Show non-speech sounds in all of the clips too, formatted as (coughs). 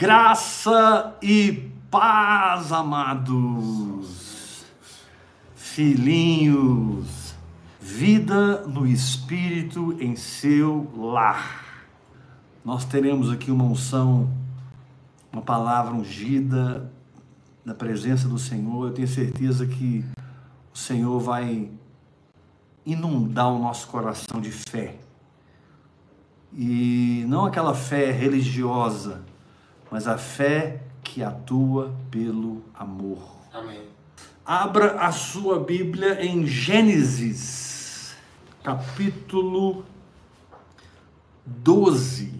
Graça e paz, amados, filhinhos, vida no Espírito em seu lar. Nós teremos aqui uma unção, uma palavra ungida na presença do Senhor. Eu tenho certeza que o Senhor vai inundar o nosso coração de fé. E não aquela fé religiosa, mas a fé que atua pelo amor. Amém. Abra a sua Bíblia em Gênesis, capítulo 12,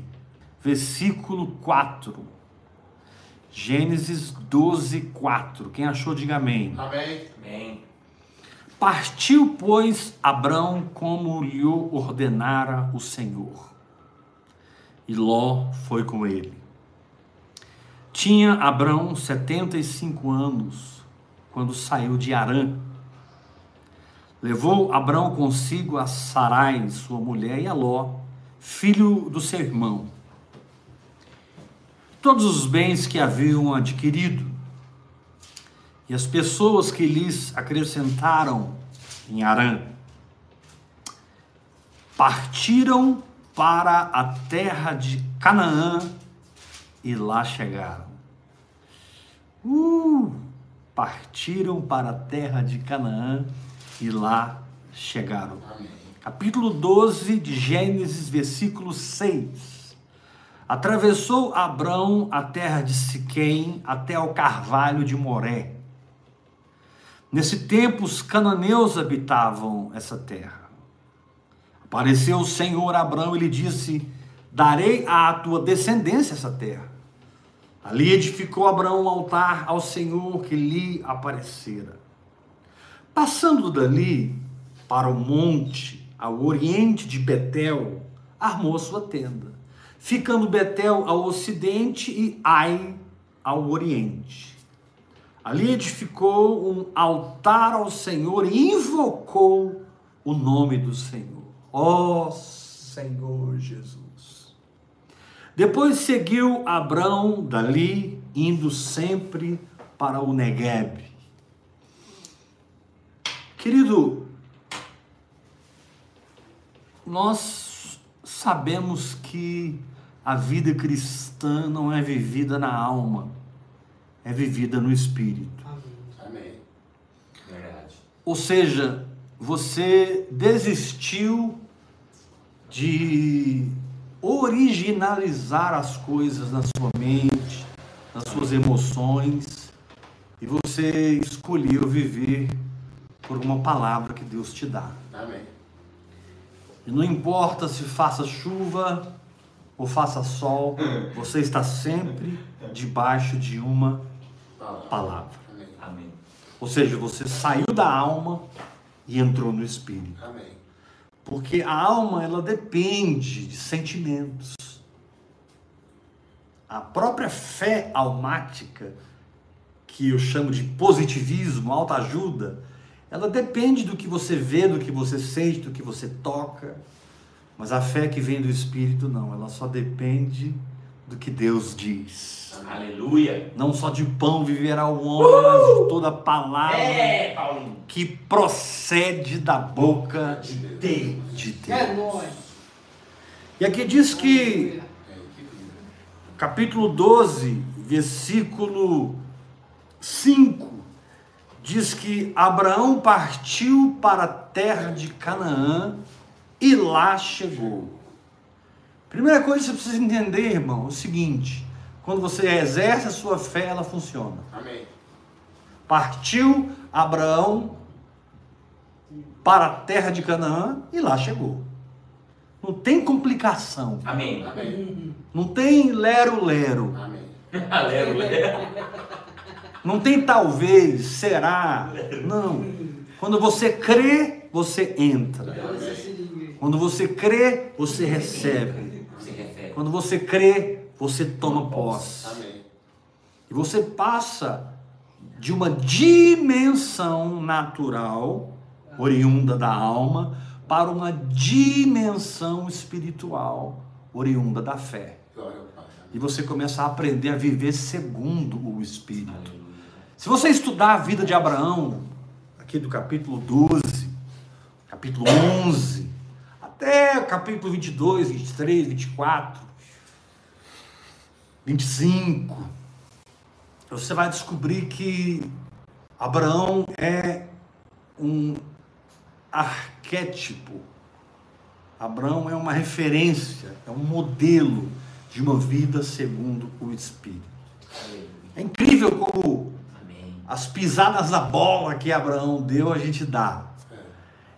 versículo 4. Gênesis 12, 4. Quem achou, diga amém. Amém. Amém. Partiu, pois, Abrão como lhe ordenara o Senhor. E Ló foi com ele. Tinha Abrão 75 anos quando saiu de Arã. Levou Abrão consigo a Sarai, sua mulher, e a Ló, filho do seu irmão. Todos os bens que haviam adquirido, e as pessoas que lhes acrescentaram em Arã, partiram para a terra de Canaã e lá chegaram. Uh, partiram para a terra de Canaã e lá chegaram. Amém. Capítulo 12 de Gênesis, versículo 6. Atravessou Abrão a terra de Siquém até ao carvalho de Moré. Nesse tempo, os cananeus habitavam essa terra. Apareceu o Senhor a Abrão e lhe disse: Darei à tua descendência essa terra. Ali edificou Abraão um altar ao Senhor que lhe aparecera. Passando dali para o monte, ao oriente de Betel, armou sua tenda, ficando Betel ao ocidente e Ai ao oriente. Ali edificou um altar ao Senhor e invocou o nome do Senhor. Ó Senhor Jesus. Depois seguiu Abrão dali, indo sempre para o Negueb. Querido, nós sabemos que a vida cristã não é vivida na alma, é vivida no espírito. Amém. Verdade. Ou seja, você desistiu de originalizar as coisas na sua mente, nas suas emoções, e você escolheu viver por uma palavra que Deus te dá. Amém. E não importa se faça chuva ou faça sol, você está sempre debaixo de uma palavra. Amém. Amém. Ou seja, você saiu da alma e entrou no espírito. Amém. Porque a alma ela depende de sentimentos. A própria fé almática, que eu chamo de positivismo, autoajuda, ela depende do que você vê, do que você sente, do que você toca. Mas a fé que vem do Espírito não, ela só depende do que Deus diz. Aleluia. Não só de pão viverá o homem, mas de toda palavra É, que procede da boca De Deus. de Deus. É nóis. E aqui diz que, capítulo 12, versículo 5, diz que Abraão partiu para a terra de Canaã e lá chegou. Primeira coisa que você precisa entender, irmão, é o seguinte: quando você exerce a sua fé, ela funciona. Amém. Partiu Abraão para a terra de Canaã e lá chegou. Não tem complicação, Amém. Amém. não tem lero-lero, Amém. (laughs) Aleluia. não tem talvez, será. Não. Quando você crê, você entra. Quando você crê, você recebe. Quando você crê, você toma posse. Amém. E você passa de uma dimensão natural, oriunda da alma, para uma dimensão espiritual, oriunda da fé. E você começa a aprender a viver segundo o Espírito. Se você estudar a vida de Abraão, aqui do capítulo 12, capítulo 11, até o capítulo 22, 23, 24, 25, você vai descobrir que Abraão é um arquétipo. Abraão é uma referência, é um modelo de uma vida segundo o Espírito. É incrível como Amém. as pisadas na bola que Abraão deu, a gente dá.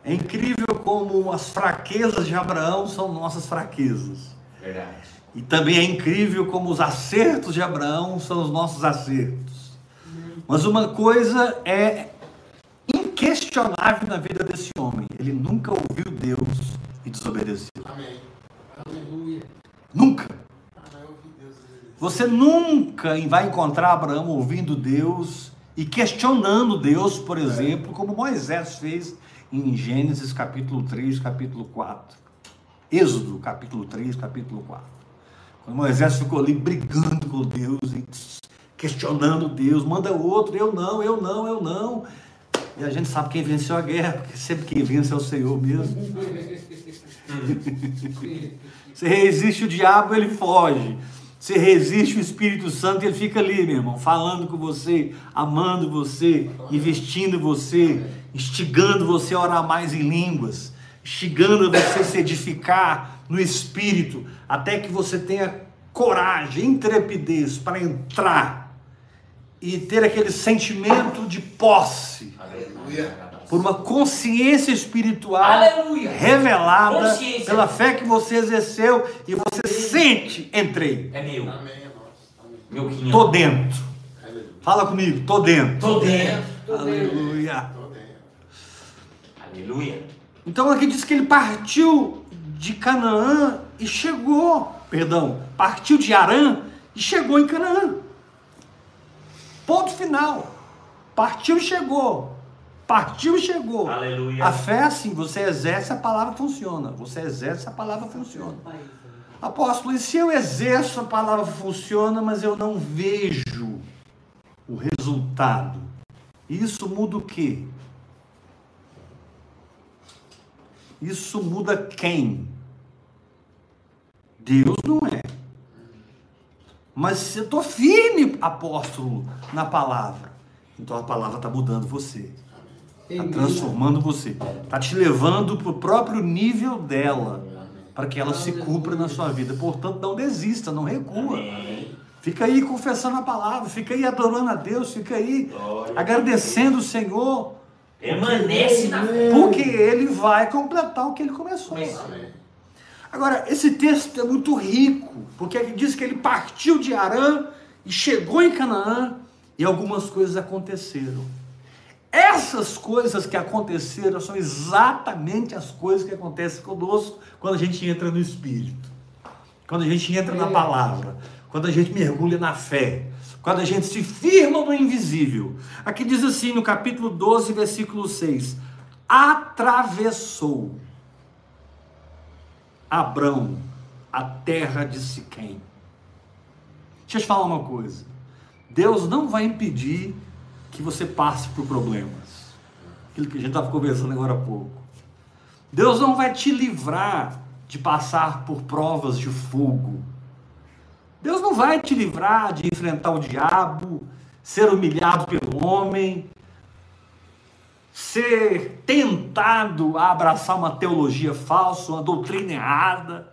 É incrível como as fraquezas de Abraão são nossas fraquezas. Verdade. E também é incrível como os acertos de Abraão são os nossos acertos. Mas uma coisa é inquestionável na vida desse homem: ele nunca ouviu Deus e desobedeceu. Amém. Aleluia. Nunca. Ah. Você nunca vai encontrar Abraão ouvindo Deus e questionando Deus, por exemplo, como Moisés fez em Gênesis capítulo 3, capítulo 4. Êxodo capítulo 3, capítulo 4. Quando Moisés ficou ali brigando com Deus e questionando Deus, manda outro, eu não, eu não, eu não. E a gente sabe quem venceu a guerra, porque sempre quem vence é o Senhor mesmo. (laughs) Você resiste o diabo, ele foge. Você resiste o Espírito Santo, ele fica ali, meu irmão, falando com você, amando você, investindo você, instigando você a orar mais em línguas, instigando você a se edificar no Espírito, até que você tenha coragem, intrepidez para entrar e ter aquele sentimento de posse Aleluia. por uma consciência espiritual Aleluia. revelada Consciência. pela fé que você exerceu e você sente, entrei. É meu. Amém. Meu quinhão. Tô dentro. Aleluia. Fala comigo, tô dentro. Tô dentro. Aleluia. Tô dentro. Aleluia. Então aqui diz que ele partiu de Canaã e chegou, perdão, partiu de Arã e chegou em Canaã. Ponto final. Partiu e chegou. Partiu e chegou. Aleluia. A fé é assim, você exerce, a palavra funciona. Você exerce, a palavra funciona. Apóstolo, e se eu exerço, a palavra funciona, mas eu não vejo o resultado? Isso muda o quê? Isso muda quem? Deus não é. Mas eu estou firme, apóstolo, na palavra. Então a palavra está mudando você. Está transformando você. Está te levando para o próprio nível dela. Para que ela se cumpra na sua vida. Portanto, não desista, não recua. Fica aí confessando a palavra, fica aí adorando a Deus, fica aí agradecendo o Senhor, Permanece na fé. porque Ele vai completar o que Ele começou. Agora, esse texto é muito rico, porque ele diz que ele partiu de Arã e chegou em Canaã e algumas coisas aconteceram. Essas coisas que aconteceram são exatamente as coisas que acontecem conosco quando a gente entra no Espírito, quando a gente entra na palavra, quando a gente mergulha na fé, quando a gente se firma no invisível. Aqui diz assim no capítulo 12, versículo 6: atravessou Abrão a terra de Siquém. Deixa eu te falar uma coisa. Deus não vai impedir que você passe por problemas. Aquilo que a gente estava conversando agora há pouco. Deus não vai te livrar de passar por provas de fogo. Deus não vai te livrar de enfrentar o diabo, ser humilhado pelo homem, ser tentado a abraçar uma teologia falsa, uma doutrina errada,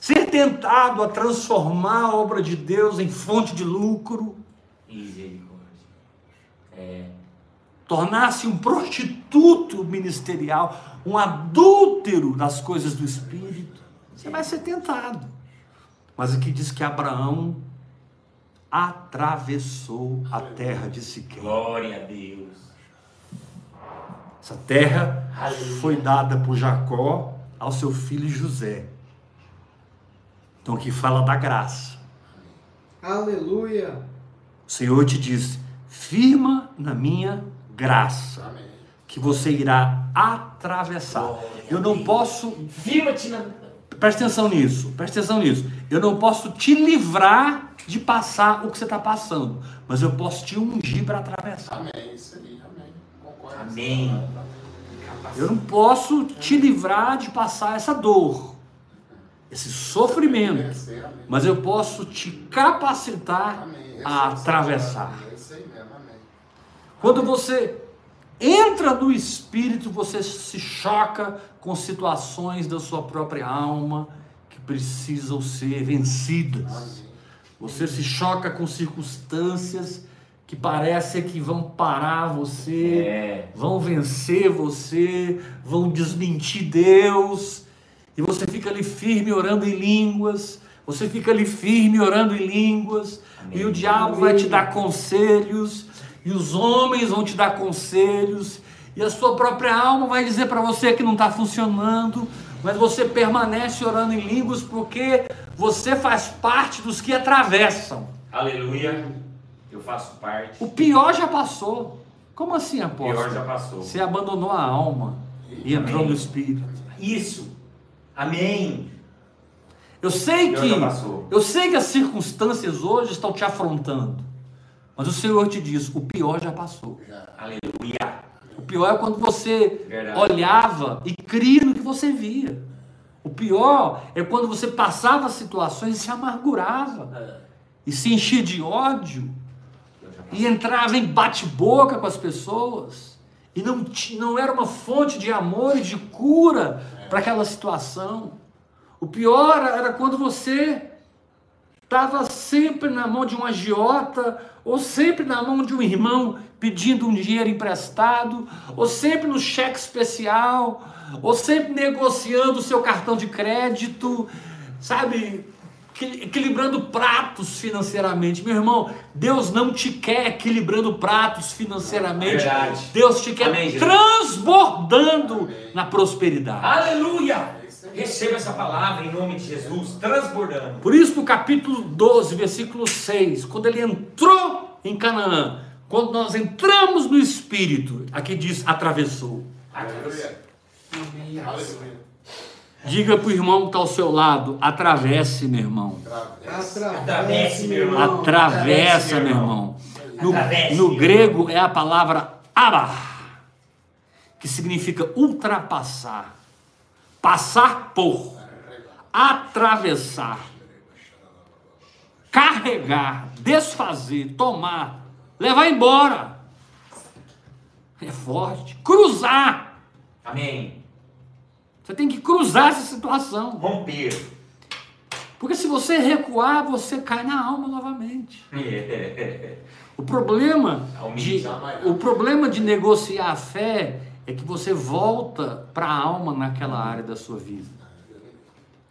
ser tentado a transformar a obra de Deus em fonte de lucro. É. tornar-se um prostituto ministerial, um adúltero das coisas do Espírito. Você vai ser tentado. Mas aqui diz que Abraão atravessou a terra de Siquém. Glória a Deus. Essa terra Aleluia. foi dada por Jacó ao seu filho José. Então aqui fala da graça. Aleluia. O Senhor te diz: firma na minha graça, Amém. que você irá atravessar. Glória Eu não Deus. posso, Firma-te na. Presta atenção nisso, presta atenção nisso. Eu não posso te livrar de passar o que você está passando, mas eu posso te ungir para atravessar. Amém. Isso aí. Amém. Concordo. Amém. Eu não posso te livrar de passar essa dor, esse sofrimento, mas eu posso te capacitar a atravessar. Quando você entra no espírito, você se choca com situações da sua própria alma que precisam ser vencidas. Você se choca com circunstâncias que parecem que vão parar você, É. vão vencer você, vão desmentir Deus, e você fica ali firme orando em línguas, você fica ali firme orando em línguas, Amém. e o diabo vai te dar conselhos, e os homens vão te dar conselhos, e a sua própria alma vai dizer para você que não está funcionando, mas você permanece orando em línguas porque você faz parte dos que atravessam. Aleluia. Eu faço parte. O pior já passou. Como assim, O apóstolo? pior já passou. Você abandonou a alma e entrou Amém. no espírito. Isso. Amém. Eu sei O pior que já passou. eu sei que as circunstâncias hoje estão te afrontando. Mas o Senhor te diz, o pior já passou. Aleluia. O pior é quando você Verdade. olhava e cria no que você via. O pior é quando você passava situações e se amargurava e se enchia de ódio e entrava em bate-boca com as pessoas e não, não era uma fonte de amor e de cura para aquela situação. O pior era quando você estava sempre na mão de um agiota ou sempre na mão de um irmão pedindo um dinheiro emprestado ou sempre no cheque especial ou sempre negociando o seu cartão de crédito, sabe? Equil- Equilibrando pratos financeiramente. Meu irmão, Deus não te quer equilibrando pratos financeiramente. Verdade. Deus te quer Amém, transbordando na prosperidade. Aleluia! Receba essa palavra em nome de Jesus, transbordando. Por isso, no capítulo 12, versículo 6, quando ele entrou em Canaã, quando nós entramos no Espírito, aqui diz atravessou. Aleluia. Diga para o irmão que está ao seu lado: atravesse, meu irmão. Atravesse, meu irmão. Atravessa, meu irmão. No, no grego é a palavra aba, que significa ultrapassar, passar por, atravessar, carregar, desfazer, tomar, levar embora. É forte. Cruzar. Amém. Você tem que cruzar essa situação. Romper. Porque se você recuar, você cai na alma novamente. (laughs) O problema de, o problema de negociar a fé é que você volta para a alma naquela área da sua vida.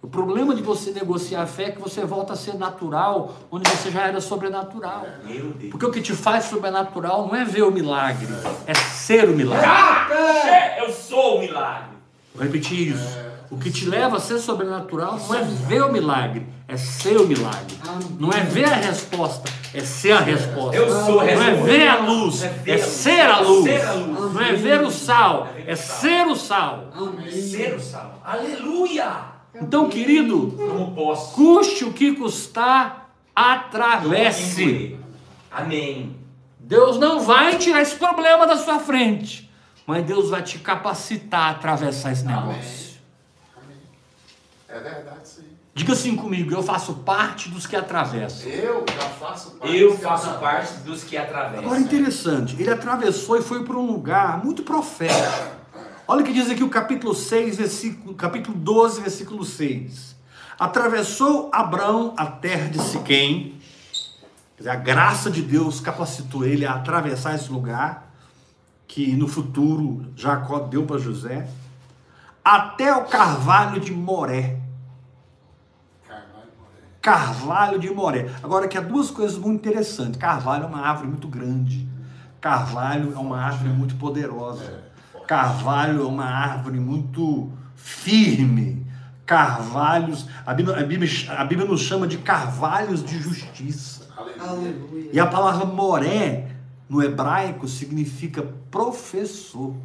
O problema de você negociar a fé é que você volta a ser natural, onde você já era sobrenatural. Meu Deus. Porque o que te faz sobrenatural não é ver o milagre, é ser o milagre. Ah, é, eu sou o milagre. Vou repetir isso. O que te leva a ser sobrenatural não é ver o milagre, é ser o milagre. Não é ver a resposta, é ser a resposta. Eu sou a Não é resposta. ver a luz, É é ser a luz. Não é ver o sal, é ser o sal. Ser o sal. Aleluia. Então, querido, custe o que custar, atravesse. Amém. Deus não vai tirar esse problema da sua frente, mas Deus vai te capacitar a atravessar esse negócio. Amém. É verdade aí. Diga assim comigo, eu faço parte dos que atravessam. Eu já faço parte. Eu faço parte dos que atravessam. Agora interessante, ele atravessou e foi para um lugar muito profético. Olha o que diz aqui o capítulo 6, versículo, capítulo 12, versículo 6. Atravessou Abraão a terra de Siquém. Quer dizer, a graça de Deus capacitou ele a atravessar esse lugar que no futuro Jacó deu para José, até o carvalho de Moré. Carvalho, Moré. Carvalho de Moré. Agora que há duas coisas muito interessantes. Carvalho é uma árvore muito grande. Carvalho é uma árvore muito poderosa. Carvalho é uma árvore muito firme. Carvalhos, a Bíblia, a Bíblia, a Bíblia nos chama de carvalhos de justiça. Aleluia. E a palavra moré no hebraico significa professor.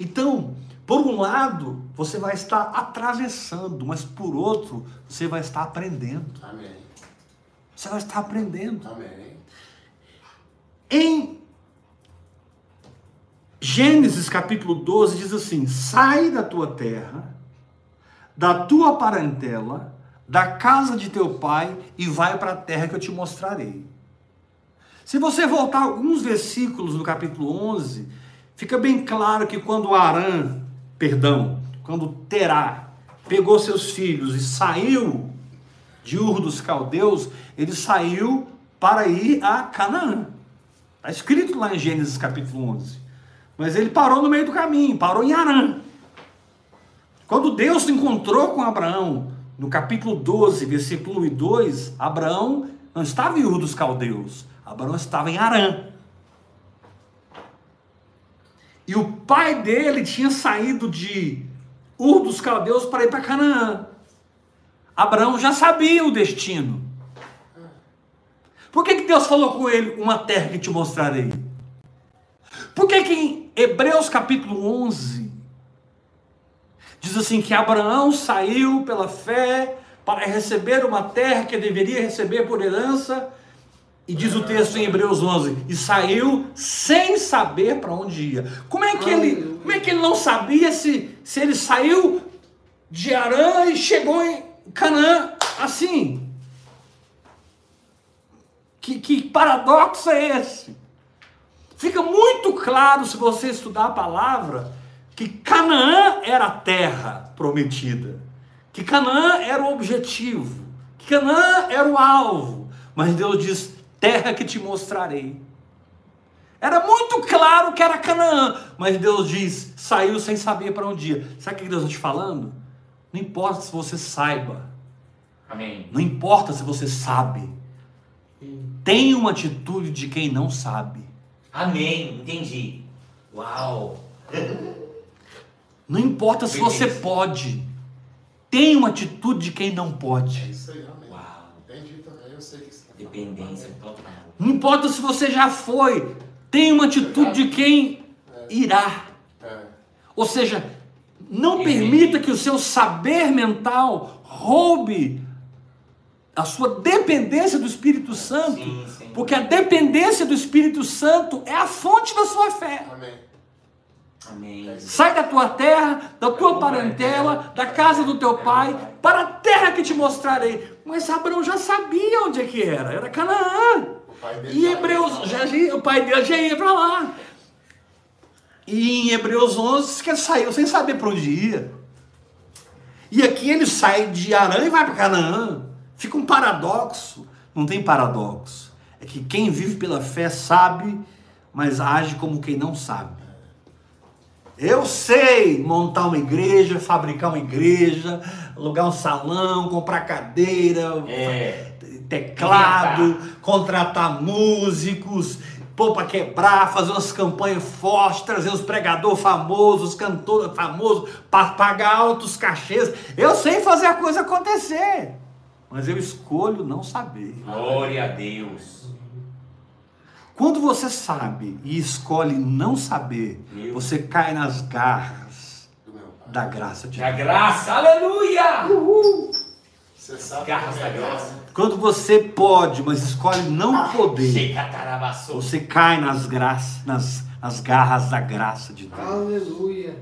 Então, Por um lado, você vai estar atravessando, mas por outro, você vai estar aprendendo. Amém. Você vai estar aprendendo. Amém. Em Gênesis capítulo 12 diz assim: Sai da tua terra, da tua parentela, da casa de teu pai e vai para a terra que eu te mostrarei. Se você voltar alguns versículos no capítulo 11, fica bem claro que quando Arã, perdão, quando Terá pegou seus filhos e saiu de Ur dos Caldeus, ele saiu para ir a Canaã. Está escrito lá em Gênesis capítulo 11. Mas ele parou no meio do caminho, parou em Arã. Quando Deus se encontrou com Abraão, no capítulo 12, versículo 1 e 2, Abraão não estava em Ur dos Caldeus, Abraão estava em Arã. E o pai dele tinha saído de Ur dos Caldeus para ir para Canaã. Abraão já sabia o destino. Por que, que Deus falou com ele, uma terra que te mostrarei? Por que, que Hebreus capítulo 11, diz assim que Abraão saiu pela fé para receber uma terra que deveria receber por herança, e diz o texto em Hebreus 11, e saiu sem saber para onde ia. Como é que ele, como é que ele não sabia se, se ele saiu de Arã e chegou em Canaã assim? Que, que paradoxo é esse? Fica muito claro se você estudar a palavra que Canaã era a terra prometida, que Canaã era o objetivo, que Canaã era o alvo, mas Deus diz: terra que te mostrarei. Era muito claro que era Canaã, mas Deus diz: saiu sem saber para onde ia. Sabe o que Deus está te falando? Não importa se você saiba, Amém. não importa se você sabe, tem uma atitude de quem não sabe. Amém. Entendi. Uau. Não importa se você pode, tem uma atitude de quem não É pode. isso aí, amém. Uau. Entendi também, eu sei que está falando. Dependência total. Não importa se você já foi, tem uma atitude de quem irá. É. Ou seja, não permita que o seu saber mental roube a sua dependência do Espírito Santo, Sim, sim. Porque a dependência do Espírito Santo é a fonte da sua fé. Amém. Amém. Sai da tua terra, da tua parentela, da casa do teu pai, para a terra que te mostrarei. Mas Abraão já sabia onde é que era, era Canaã. O pai dele E Hebreus, já, o pai dele já ia para lá. E em Hebreus 11 diz que ele saiu sem saber para onde ia. E aqui ele sai de Arã e vai para Canaã. Fica um paradoxo. Não tem paradoxo. É que quem vive pela fé sabe, mas age como quem não sabe. Eu sei montar uma igreja, fabricar uma igreja, alugar um salão, comprar cadeira, É. teclado, contratar músicos, pôr para quebrar, fazer umas campanhas fortes, trazer os pregadores famosos, os cantores famosos, para pagar altos cachês. Eu sei fazer a coisa acontecer, mas eu escolho não saber. Glória a Deus. Quando você sabe e escolhe não saber, Meu. você cai nas garras da graça de Da Deus. graça. Aleluia. Você sabe Garras que da é graça. Quando você pode, mas escolhe não poder, Checatarabaçou. você cai nas graças, nas, nas garras da graça de Deus. Aleluia.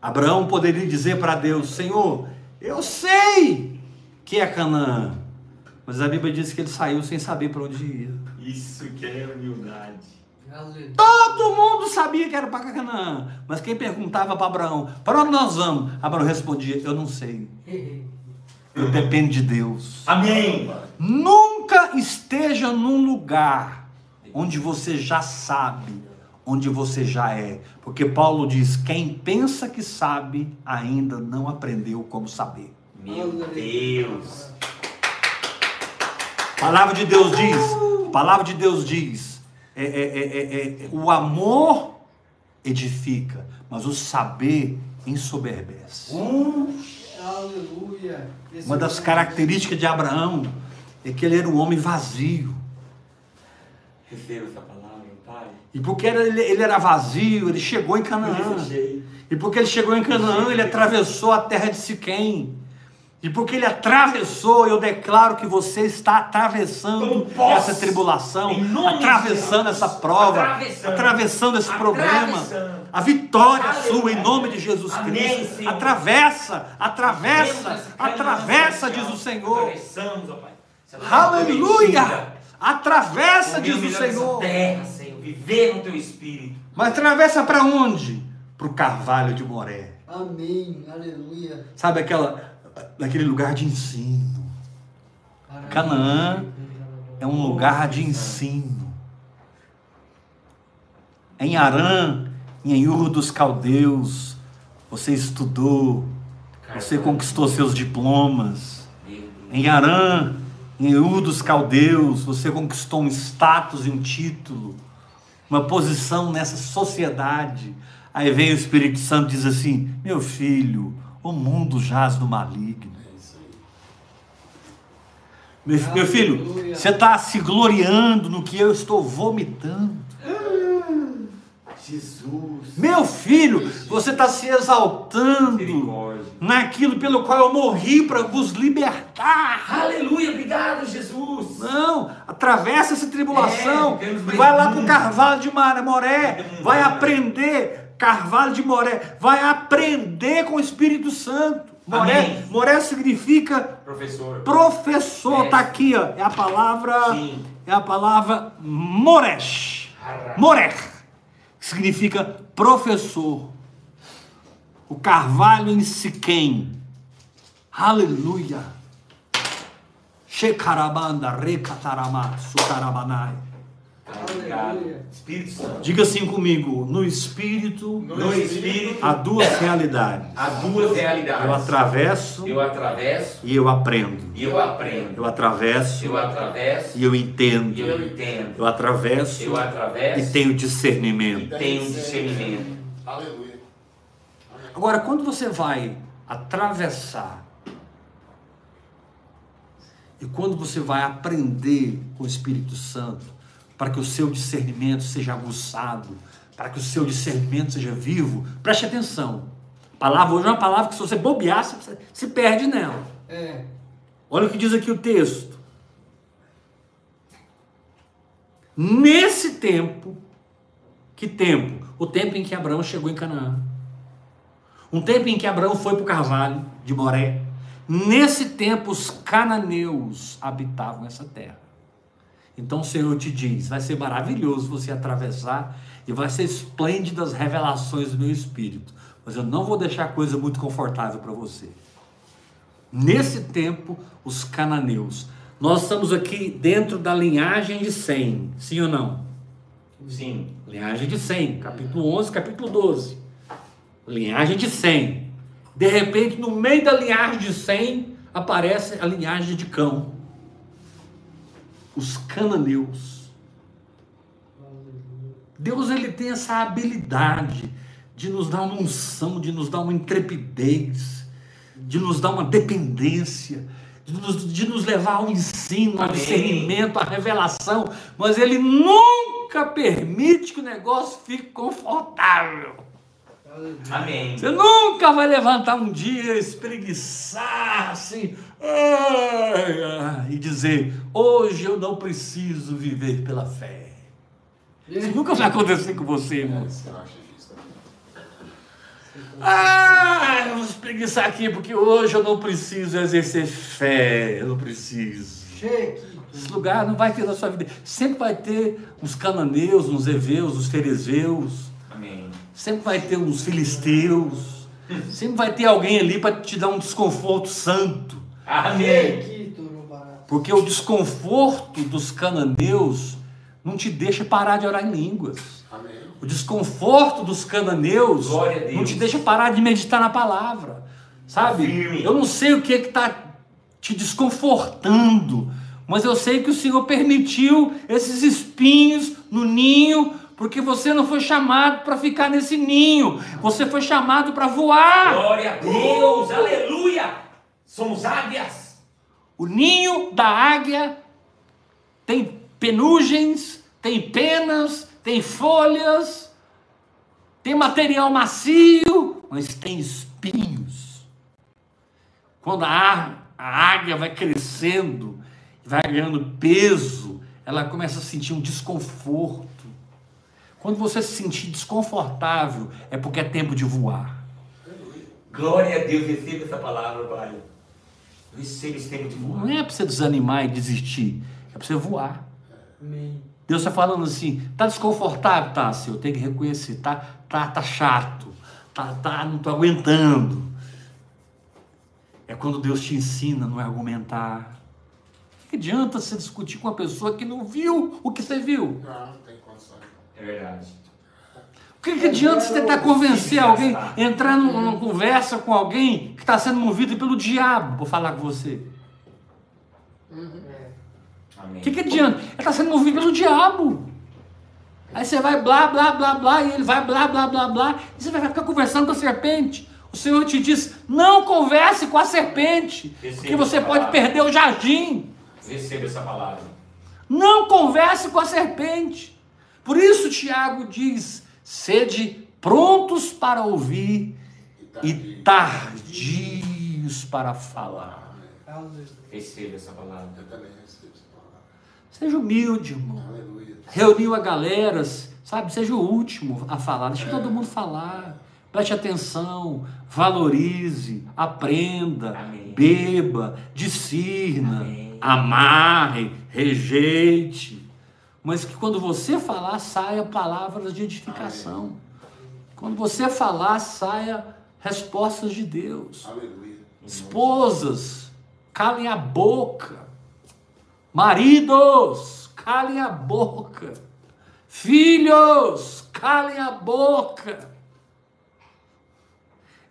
Abraão poderia dizer para Deus: Senhor, eu sei que é Canaã, mas a Bíblia diz que ele saiu sem saber para onde ia. Isso que é humildade. Todo mundo sabia que era para Canaã, mas quem perguntava para Abraão: Para onde nós vamos? Abraão respondia: Eu não sei, eu dependo de Deus. Amém. Nunca esteja num lugar onde você já sabe, onde você já é. Porque Paulo diz: quem pensa que sabe, ainda não aprendeu como saber. Meu Deus. A palavra de Deus diz: a palavra de Deus diz: é, é, é, é, é, o amor edifica, mas o saber ensoberbece. Aleluia. Esse Uma das é características de Abraão é que ele era um homem vazio. Receba essa palavra, Pai. E porque ele, ele era vazio, ele chegou em Canaã. E porque ele chegou em Canaã, ele atravessou a terra de Siquém. E porque ele atravessou, eu declaro que você está atravessando essa tribulação, atravessando Jesus. essa prova, Atravessando. atravessando esse problema. Atravessando. A vitória é Aleluia. sua em nome de Jesus Amém, Cristo. Senhor. Atravessa, atravessa, atravessa, diz o Senhor. Atravessamos, ó Pai. Essa terra Aleluia! Atravessa, diz o Senhor. terra, Senhor. Viver no teu espírito. Mas atravessa para onde? Para o Carvalho de Moré. Amém. Aleluia. Sabe aquela, aquele lugar de ensino. Canaã é um lugar de ensino. Em Arã, em Ur dos Caldeus, você estudou, você conquistou seus diplomas. Em Arã, em Ur dos Caldeus, você conquistou um status e um título, uma posição nessa sociedade. Aí vem o Espírito Santo e diz assim: Meu filho, o mundo jaz no maligno. Meu, meu filho, você está se gloriando no que eu estou vomitando. Jesus. Meu filho, você está se exaltando naquilo pelo qual eu morri para vos libertar. Aleluia. Obrigado, Jesus. Não, atravessa essa tribulação, É, vai lá para o. Carvalho de Mar- Moré, Temos vai aprender, Carvalho de Moré, vai aprender com o Espírito Santo. Moré, Amém. Moré significa Professor. professor, É. tá aqui, ó, é a palavra, Sim. é a palavra Moresh, Morer, que significa professor. O Carvalho em Siquém, aleluia. Shekarabanda, Rekatarama, Sutarabanai. Espírito Santo. Diga assim comigo: no espírito No Espírito há duas realidades. há duas realidades. Eu atravesso Eu atravesso e eu aprendo. e eu aprendo. Eu atravesso Eu atravesso e eu e entendo. eu entendo. Eu atravesso Eu atravesso e tenho discernimento. e tenho discernimento. Aleluia. Agora, quando você vai atravessar e quando você vai aprender com o Espírito Santo, para que o seu discernimento seja aguçado, para que o seu discernimento seja vivo, preste atenção. Palavra hoje é uma palavra que se você bobear, você se perde nela. É. Olha o que diz aqui o texto. Nesse tempo, que tempo? O tempo em que Abraão chegou em Canaã. Um tempo em que Abraão foi para o carvalho de Moré. Nesse tempo, os cananeus habitavam essa terra. Então o Senhor te diz: vai ser maravilhoso você atravessar e vai ser esplêndidas as revelações do meu espírito. Mas eu não vou deixar coisa muito confortável para você. Nesse tempo, os cananeus. Nós estamos aqui dentro da linhagem de Sem, sim ou não? Sim. Linhagem de Sem, capítulo 11, capítulo 12. Linhagem de Sem. De repente, no meio da linhagem de Sem, aparece a linhagem de Cão. Os cananeus. Deus ele tem essa habilidade de nos dar uma unção, de nos dar uma intrepidez, de nos dar uma dependência, de nos, de nos levar ao ensino, ao discernimento, à revelação, mas ele nunca permite que o negócio fique confortável. Amém. Você nunca vai levantar um dia, espreguiçar assim, ai, ai, e dizer: hoje eu não preciso viver pela fé. Isso nunca vai acontecer com você, irmão. Difícil também. Ah, eu vou espreguiçar aqui porque hoje eu não preciso exercer fé. Eu não preciso. Cheque. Esse lugar não vai ter na sua vida. Sempre vai ter uns cananeus, uns heveus, uns fariseus. Sempre vai ter uns filisteus. Sempre vai ter alguém ali para te dar um desconforto santo. Amém. Porque o desconforto dos cananeus não te deixa parar de orar em línguas. Amém. O desconforto dos cananeus não te deixa parar de meditar na palavra. Sabe? Eu não sei o que está te desconfortando, mas eu sei que o Senhor permitiu esses espinhos no ninho, porque você não foi chamado para ficar nesse ninho, você foi chamado para voar. Glória a Deus. Aleluia. Somos águias. O ninho da águia tem penugens, tem penas, tem folhas, tem material macio, mas tem espinhos. Quando a, a águia vai crescendo, vai ganhando peso, ela começa a sentir um desconforto. Quando você se sentir desconfortável, é porque é tempo de voar. Glória a Deus, receba essa palavra, Pai. Receba esse tempo de Não voar. é para você desanimar e desistir, é para você voar. Amém. Deus está falando assim, tá desconfortável, tá? Assim, eu tenho que reconhecer, tá, tá, tá chato, tá, tá, não tô aguentando. É quando Deus te ensina, não é argumentar. O que adianta você discutir com uma pessoa que não viu o que você viu? Não, não tem condições. É verdade. O que, que adianta você tentar convencer alguém, entrar num- numa conversa com alguém que está sendo movido pelo diabo para falar com você? O que, que adianta? Ele está sendo movido pelo diabo. Aí você vai blá, blá, blá, blá, e ele vai blá, blá, blá, blá, e você vai ficar conversando com a serpente. O Senhor te diz: não converse com a serpente, porque você pode perder o jardim. Receba essa palavra. Não converse com a serpente. Por isso, Tiago diz: sede prontos para ouvir e tardios para falar. Receba essa palavra. Eu também recebo essa palavra. Seja humilde, irmão. Aleluia. reuniu a galera, sabe? Seja o último a falar, deixa todo mundo falar. Preste atenção, valorize, aprenda, Amém. beba, discirna, Amém. amarre, rejeite. Mas que quando você falar, saia palavras de edificação. Quando você falar, saia respostas de Deus. Aleluia. Esposas, calem a boca. Maridos, calem a boca. Filhos, calem a boca.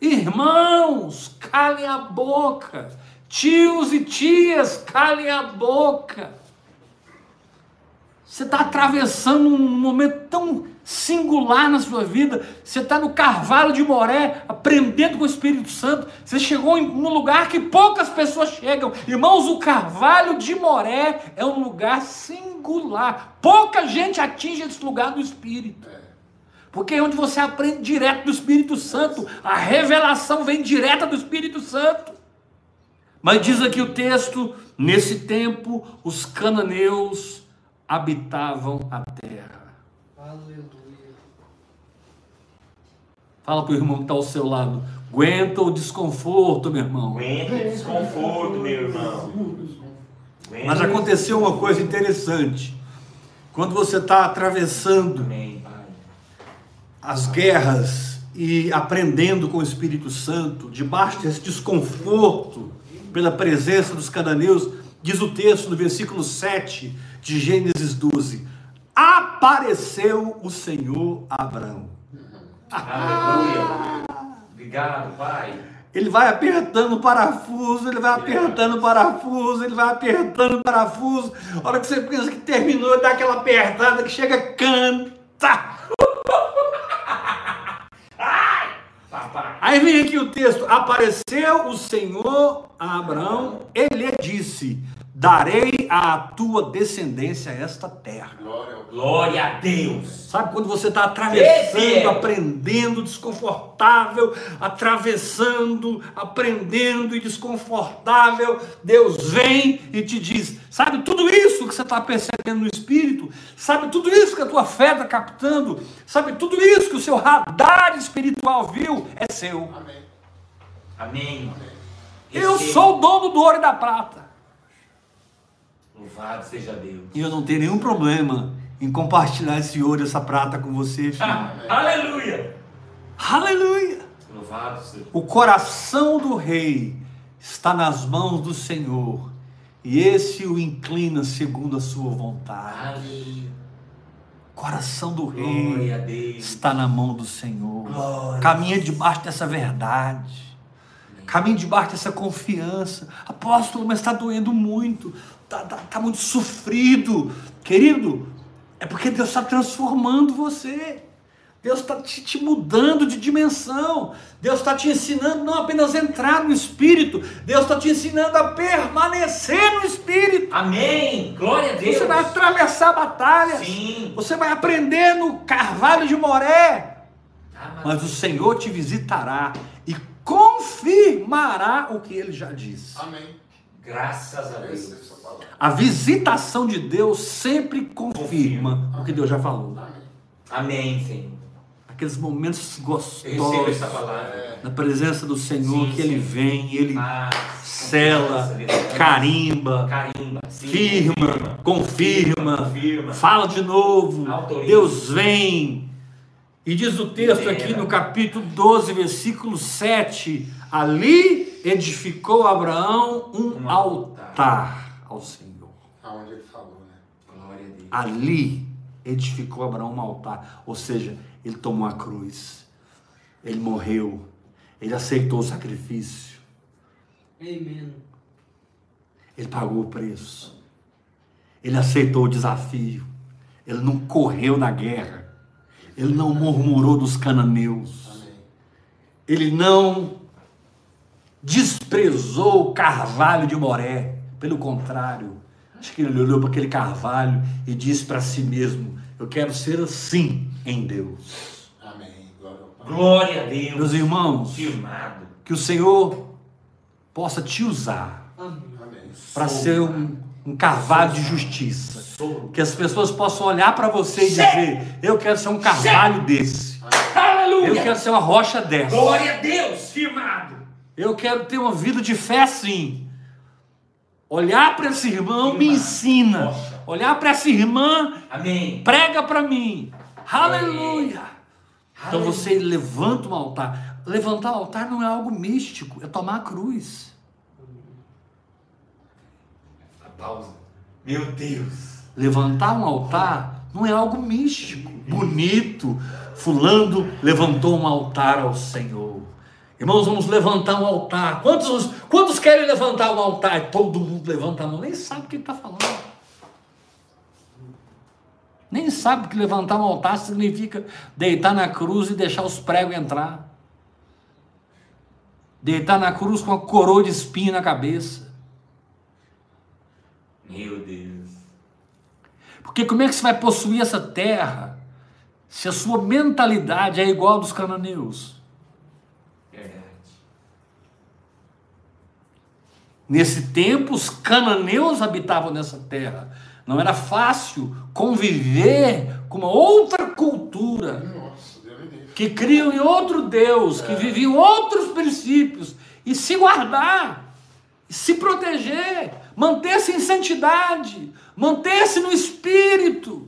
Irmãos, calem a boca. Tios e tias, calem a boca. Você está atravessando um momento tão singular na sua vida. Você está no Carvalho de Moré, aprendendo com o Espírito Santo. Você chegou em um lugar que poucas pessoas chegam. Irmãos, o Carvalho de Moré é um lugar singular. Pouca gente atinge esse lugar do Espírito. Porque é onde você aprende direto do Espírito Santo. A revelação vem direta do Espírito Santo. Mas diz aqui o texto: nesse tempo os cananeus habitavam a terra. Aleluia. Fala para o irmão que está ao seu lado. Aguenta o desconforto, meu irmão. Aguenta o desconforto, meu irmão. Aguenta Mas aconteceu uma coisa interessante. Quando você está atravessando Amém, as guerras e aprendendo com o Espírito Santo, debaixo desse desconforto pela presença dos cananeus, diz o texto no versículo 7 de Gênesis 12: Apareceu o Senhor Abraão. Aleluia. Obrigado, Pai. Ele vai apertando o parafuso, ele vai apertando o parafuso, ele vai apertando o parafuso. A hora que você pensa que terminou, dá aquela apertada que chega, canta. Aí vem aqui o texto: apareceu o Senhor a Abraão, ele lhe disse: Darei à tua descendência esta terra. Glória a Deus. Sabe quando você está Esse atravessando, é. aprendendo, desconfortável, atravessando, aprendendo e desconfortável, Deus vem e te diz: sabe tudo isso que você está percebendo no Espírito? Sabe tudo isso que a tua fé está captando? Sabe tudo isso que o seu radar espiritual viu? É seu. Amém. Amém. Eu Receba. sou o dono do ouro e da prata. Louvado seja Deus. E eu não tenho nenhum problema em compartilhar esse ouro essa prata com você, (laughs) filho. Aleluia. Aleluia! Louvado seja O coração do rei está nas mãos do Senhor, e esse o inclina segundo a sua vontade. Aleluia. O coração do rei está na mão do Senhor. Glória. Caminha debaixo dessa verdade. Caminha debaixo dessa confiança. Apóstolo, mas está doendo muito. Está tá, tá muito sofrido. Querido, é porque Deus está transformando você. Deus está te, te mudando de dimensão. Deus está te ensinando não apenas a entrar no Espírito, Deus está te ensinando a permanecer no Espírito. Amém. Glória a Deus. Você vai atravessar batalhas. Sim. Você vai aprender no carvalho de Moré. Ah, Mas o Senhor te visitará e confirmará o que ele já disse. Amém. Graças a Essa é a Deus. visitação de Deus sempre confirma o que Deus já falou. Amém. Senhor. Aqueles momentos gostosos na presença do Senhor, Sim, que Ele sim. vem, Ele Ah, sela, carimba, Carimba. Sim, firma, confirma, Confirma. fala de novo. Autoriza. Deus vem. E diz o texto aqui no capítulo 12, versículo 7: Ali edificou Abraão um Um altar altar ao Senhor. aonde ele falou, né? Glória a Deus. Ali edificou Abraão um altar. Ou seja, ele tomou a cruz, ele morreu, ele aceitou o sacrifício, Amen. ele pagou o preço, ele aceitou o desafio, ele não correu na guerra, ele não murmurou dos cananeus, ele não desprezou o carvalho de Moré, pelo contrário, acho que ele olhou para aquele carvalho e disse para si mesmo: Eu quero ser assim em Deus. Amém. Glória. Glória a Deus. Meus irmãos, Firmado. que o Senhor possa te usar para ser um, um carvalho de justiça. Sou. Que as pessoas possam olhar para você e dizer: Eu quero ser um carvalho desse. Eu Aleluia. quero ser uma rocha dessa. Glória a Deus. Firmado. Eu quero ter uma vida de fé assim. Olhar para esse irmão me ensina. Olhar para essa irmã Amém. prega para mim. Aleluia. Então você levanta um altar. Levantar o altar não é algo místico, é tomar a cruz. A pausa. Meu Deus. Levantar um altar não é algo místico, bonito. Fulano levantou um altar ao Senhor. Irmãos, vamos levantar um altar. Quantos, quantos querem levantar um altar? Todo mundo levanta a mão, nem sabe o que está falando. Nem sabe que levantar um altar significa deitar na cruz e deixar os pregos entrar. Deitar na cruz com a coroa de espinho na cabeça. Meu Deus. Porque como é que você vai possuir essa terra se a sua mentalidade é igual a dos cananeus? Verdade. Nesse tempo, os cananeus habitavam nessa terra. Não era fácil conviver com uma outra cultura Nossa, que criam em outro Deus, que viviam outros princípios e se guardar, se proteger, manter-se em santidade, manter-se no espírito.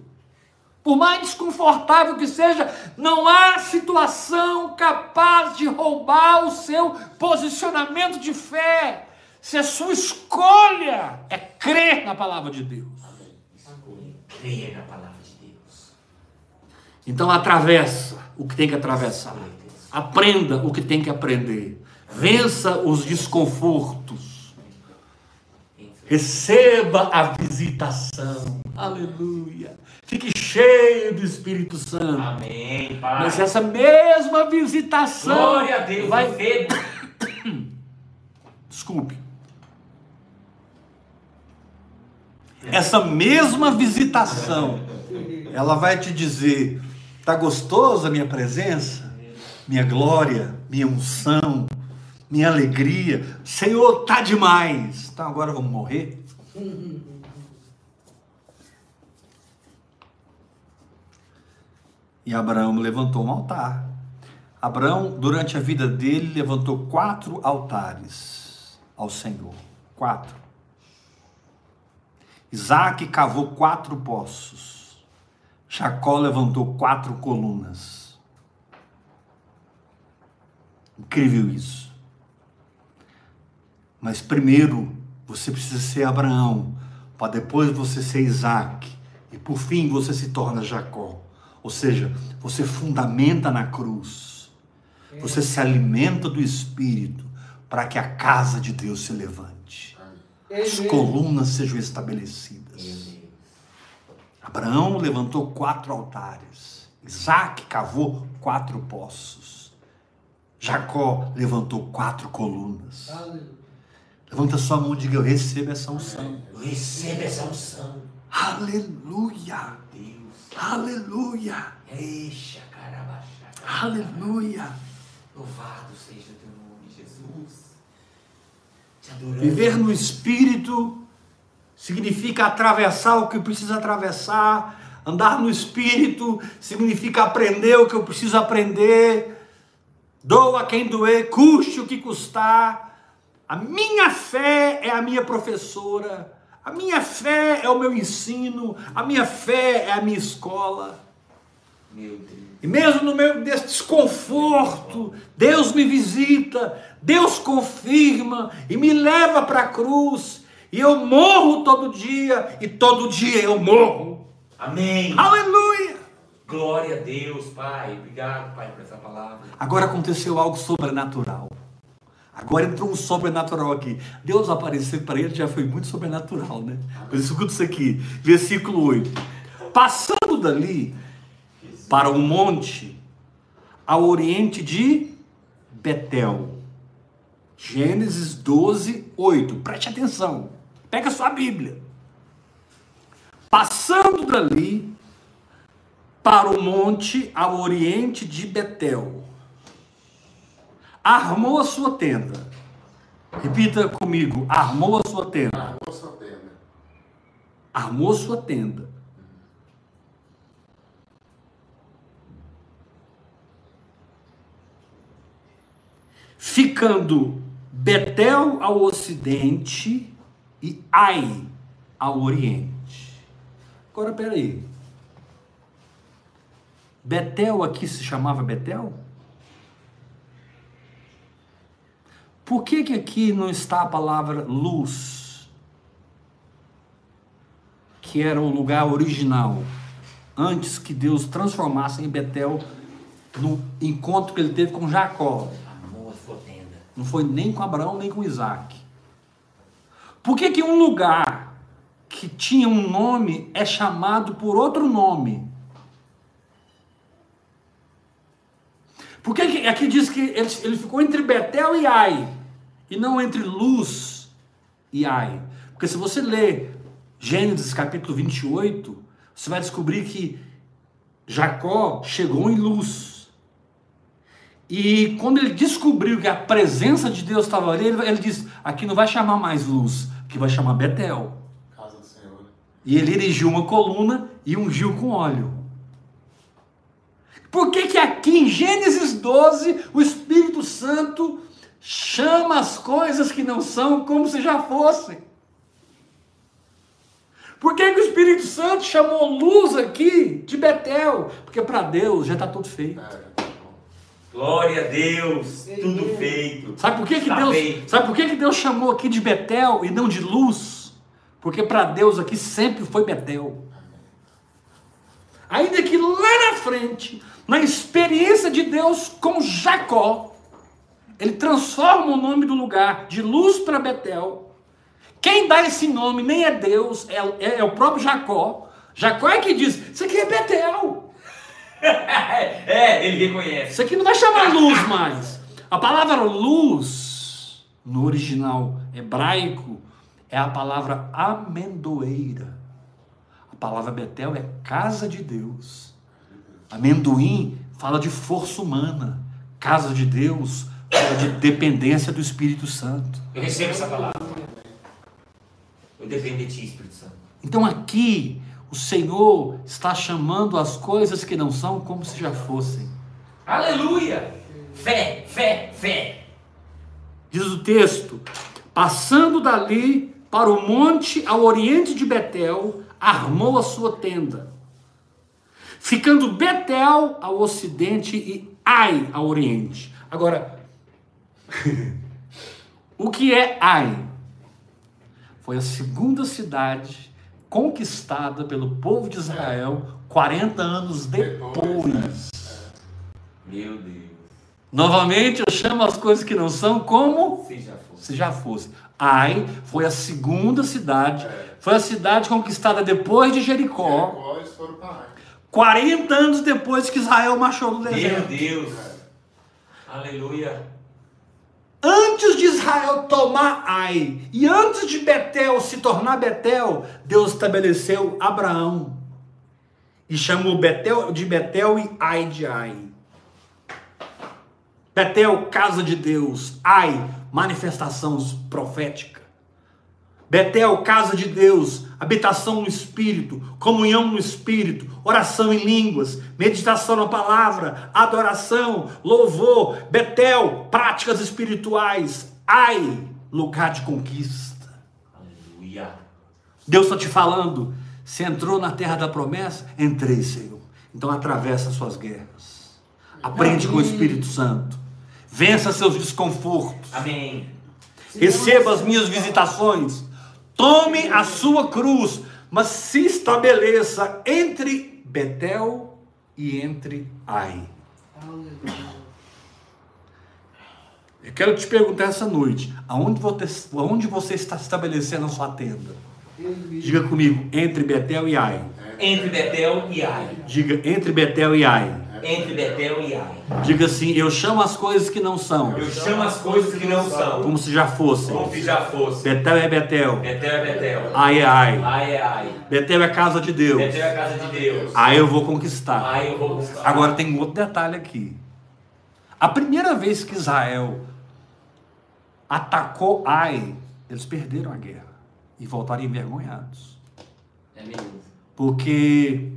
Por mais desconfortável que seja, não há situação capaz de roubar o seu posicionamento de fé. Se a sua escolha é crer na palavra de Deus. Crer na palavra de Deus. Então atravessa o que tem que atravessar. Aprenda o que tem que aprender. Vença os desconfortos. Receba a visitação. Aleluia. Fique cheio do Espírito Santo. Amém, Pai. Mas essa mesma visitação Glória a Deus. vai Recebo. (coughs) Desculpe. Essa mesma visitação, ela vai te dizer: tá gostoso a minha presença, minha glória, minha unção, minha alegria. Senhor, tá demais. Então agora vamos morrer? E Abraão levantou um altar. Abraão, durante a vida dele, levantou quatro altares ao Senhor. Quatro. Isaac cavou quatro poços. Jacó levantou quatro colunas. Incrível isso. Mas primeiro você precisa ser Abraão, para depois você ser Isaac, e por fim você se torna Jacó. Ou seja, você fundamenta na cruz, você se alimenta do Espírito para que a casa de Deus se levante, as colunas sejam estabelecidas. Abraão levantou quatro altares. Isaac cavou quatro poços. Jacó levantou quatro colunas. Aleluia. Levanta sua mão e diga: Eu recebo essa unção. Receba essa unção. Aleluia! Deus. Aleluia! Eixa. Aleluia! Louvado seja o teu nome, Jesus. Te adoramos. Viver no Espírito significa atravessar o que eu preciso atravessar. Andar no Espírito significa aprender o que eu preciso aprender. Doa quem doer, custe o que custar. A minha fé é a minha professora. A minha fé é o meu ensino. A minha fé é a minha escola. E mesmo no meio desse desconforto, Deus me visita, Deus confirma e me leva para a cruz. E eu morro todo dia, e todo dia eu morro. Amém. Aleluia! Glória a Deus, Pai. Obrigado, Pai, por essa palavra. Agora aconteceu algo sobrenatural. Agora entrou um sobrenatural aqui. Deus aparecer para ele já foi muito sobrenatural, né? Mas escuta isso aqui, versículo 8. Passando dali para um monte ao oriente de Betel. Gênesis 12, 8. Preste atenção. Pega sua Bíblia. Passando dali para o monte ao oriente de Betel armou a sua tenda. Repita comigo: armou a sua tenda. Armou sua tenda. Armou sua tenda. Ficando Betel ao ocidente e Ai ao oriente. Agora peraí. Betel aqui se chamava Betel? Por que, que aqui não está a palavra luz? Que era o lugar original, antes que Deus transformasse em Betel no encontro que ele teve com Jacó. Amor a sua tenda. Não foi nem com Abraão, nem com Isaac. Por que, que um lugar que tinha um nome é chamado por outro nome? Por que, que aqui diz que ele, ele ficou entre Betel e Ai, e não entre Luz e Ai? Porque se você ler Gênesis capítulo 28, você vai descobrir que Jacó chegou em Luz. E quando ele descobriu que a presença de Deus estava ali, ele, ele disse: aqui não vai chamar mais Luz, aqui vai chamar Betel. Casa do Senhor. E ele erigiu uma coluna e ungiu com óleo. Por que, que aqui em Gênesis 12 o Espírito Santo chama as coisas que não são como se já fossem? Por que, que o Espírito Santo chamou luz aqui de Betel? Porque para Deus já está tudo feito. É. Glória a Deus. Tudo feito. Sabe por que, que Deus, feito. sabe por que, que Deus chamou aqui de Betel e não de luz? Porque para Deus aqui sempre foi Betel. Ainda que lá na frente, na experiência de Deus com Jacó, ele transforma o nome do lugar de luz para Betel. Quem dá esse nome nem é Deus, é, é- é o próprio Jacó. Jacó é que diz: Isso aqui é Betel. (laughs) é, ele reconhece. Isso aqui não vai chamar luz mais. A palavra luz, no original hebraico, é a palavra amendoeira. A palavra Betel é casa de Deus. Amendoim fala de força humana. Casa de Deus fala de dependência do Espírito Santo. Eu recebo essa palavra. Eu dependo de ti, Espírito Santo. Então aqui o Senhor está chamando as coisas que não são como se já fossem. Aleluia! Fé, fé, fé. Diz o texto: passando dali para o monte ao oriente de Betel, armou a sua tenda. Ficando Betel ao ocidente e Ai ao oriente. Agora, (laughs) o que é Ai? Foi a segunda cidade conquistada pelo povo de Israel 40 anos depois. Meu Deus. Novamente, eu chamo as coisas que não são como Se já fosse. se já fosse. Ai foi a segunda cidade, foi a cidade conquistada depois de Jericó, Jericó, eles foram para Ai. 40 anos depois que Israel marchou no Meu deserto. Deus. Aleluia. Antes de Israel tomar Ai, e antes de Betel se tornar Betel, Deus estabeleceu Abraão. E chamou Betel de Betel e Ai de Ai. Betel, casa de Deus. Ai, manifestação profética. Betel, casa de Deus, habitação no Espírito, comunhão no Espírito, oração em línguas, meditação na palavra, adoração, louvor. Betel, práticas espirituais. Ai, lugar de conquista. Aleluia. Deus está te falando. Você entrou na terra da promessa? Entrei, Senhor. Então atravessa as suas guerras. Aprende com o Espírito Santo. Vença seus desconfortos. Amém. Receba as minhas visitações. Tome a sua cruz, mas se estabeleça entre Betel e entre Ai. Eu quero te perguntar essa noite: aonde você, aonde você está estabelecendo a sua tenda? Diga comigo, entre Betel e Ai. Entre Betel e Ai. Diga entre Betel e Ai. Entre Betel e Ai. Diga assim: eu chamo as coisas que não são, Eu chamo as coisas que não são, como se já fossem. como se já fosse. Betel é Betel, Betel é Betel. Ai é Ai. Ai é Ai. Betel é casa de Deus. Betel é a casa de Deus. Aí eu vou conquistar. Ai eu vou buscar. Agora tem um outro detalhe aqui. A primeira vez que Israel atacou Ai, eles perderam a guerra e voltaram envergonhados. É mesmo. Porque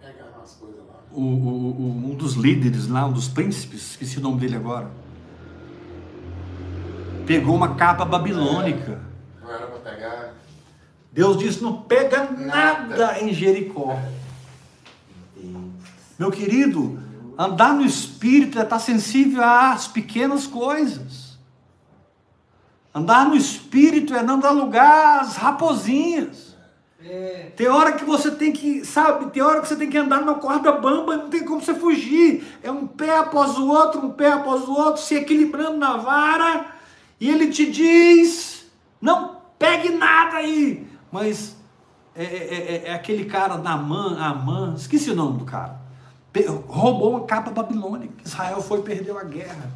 Pegaram as coisas lá. O, o- um dos líderes lá, um dos príncipes, esqueci o nome dele agora, pegou uma capa babilônica. Não era pra pegar. Deus disse: não pega nada Nada. em Jericó. Meu querido, andar no espírito é estar sensível às pequenas coisas. Andar no espírito é não dar lugar às raposinhas. É, Tem hora que você tem que, sabe, tem hora que você tem que andar numa corda bamba, não tem como você fugir. É um pé após o outro, um pé após o outro, se equilibrando na vara. E ele te diz: não pegue nada aí. Mas é, é- é- é aquele cara Naamã, Amã, esqueci o nome do cara. Roubou uma capa babilônica. Israel foi e perdeu a guerra.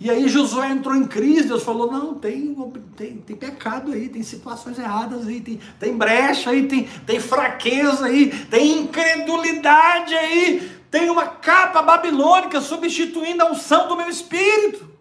E aí Josué entrou em crise, Deus falou, não, tem, tem, tem pecado aí, tem situações erradas aí, tem, tem brecha aí, tem, tem fraqueza aí, tem incredulidade aí, tem uma capa babilônica substituindo a unção do meu espírito.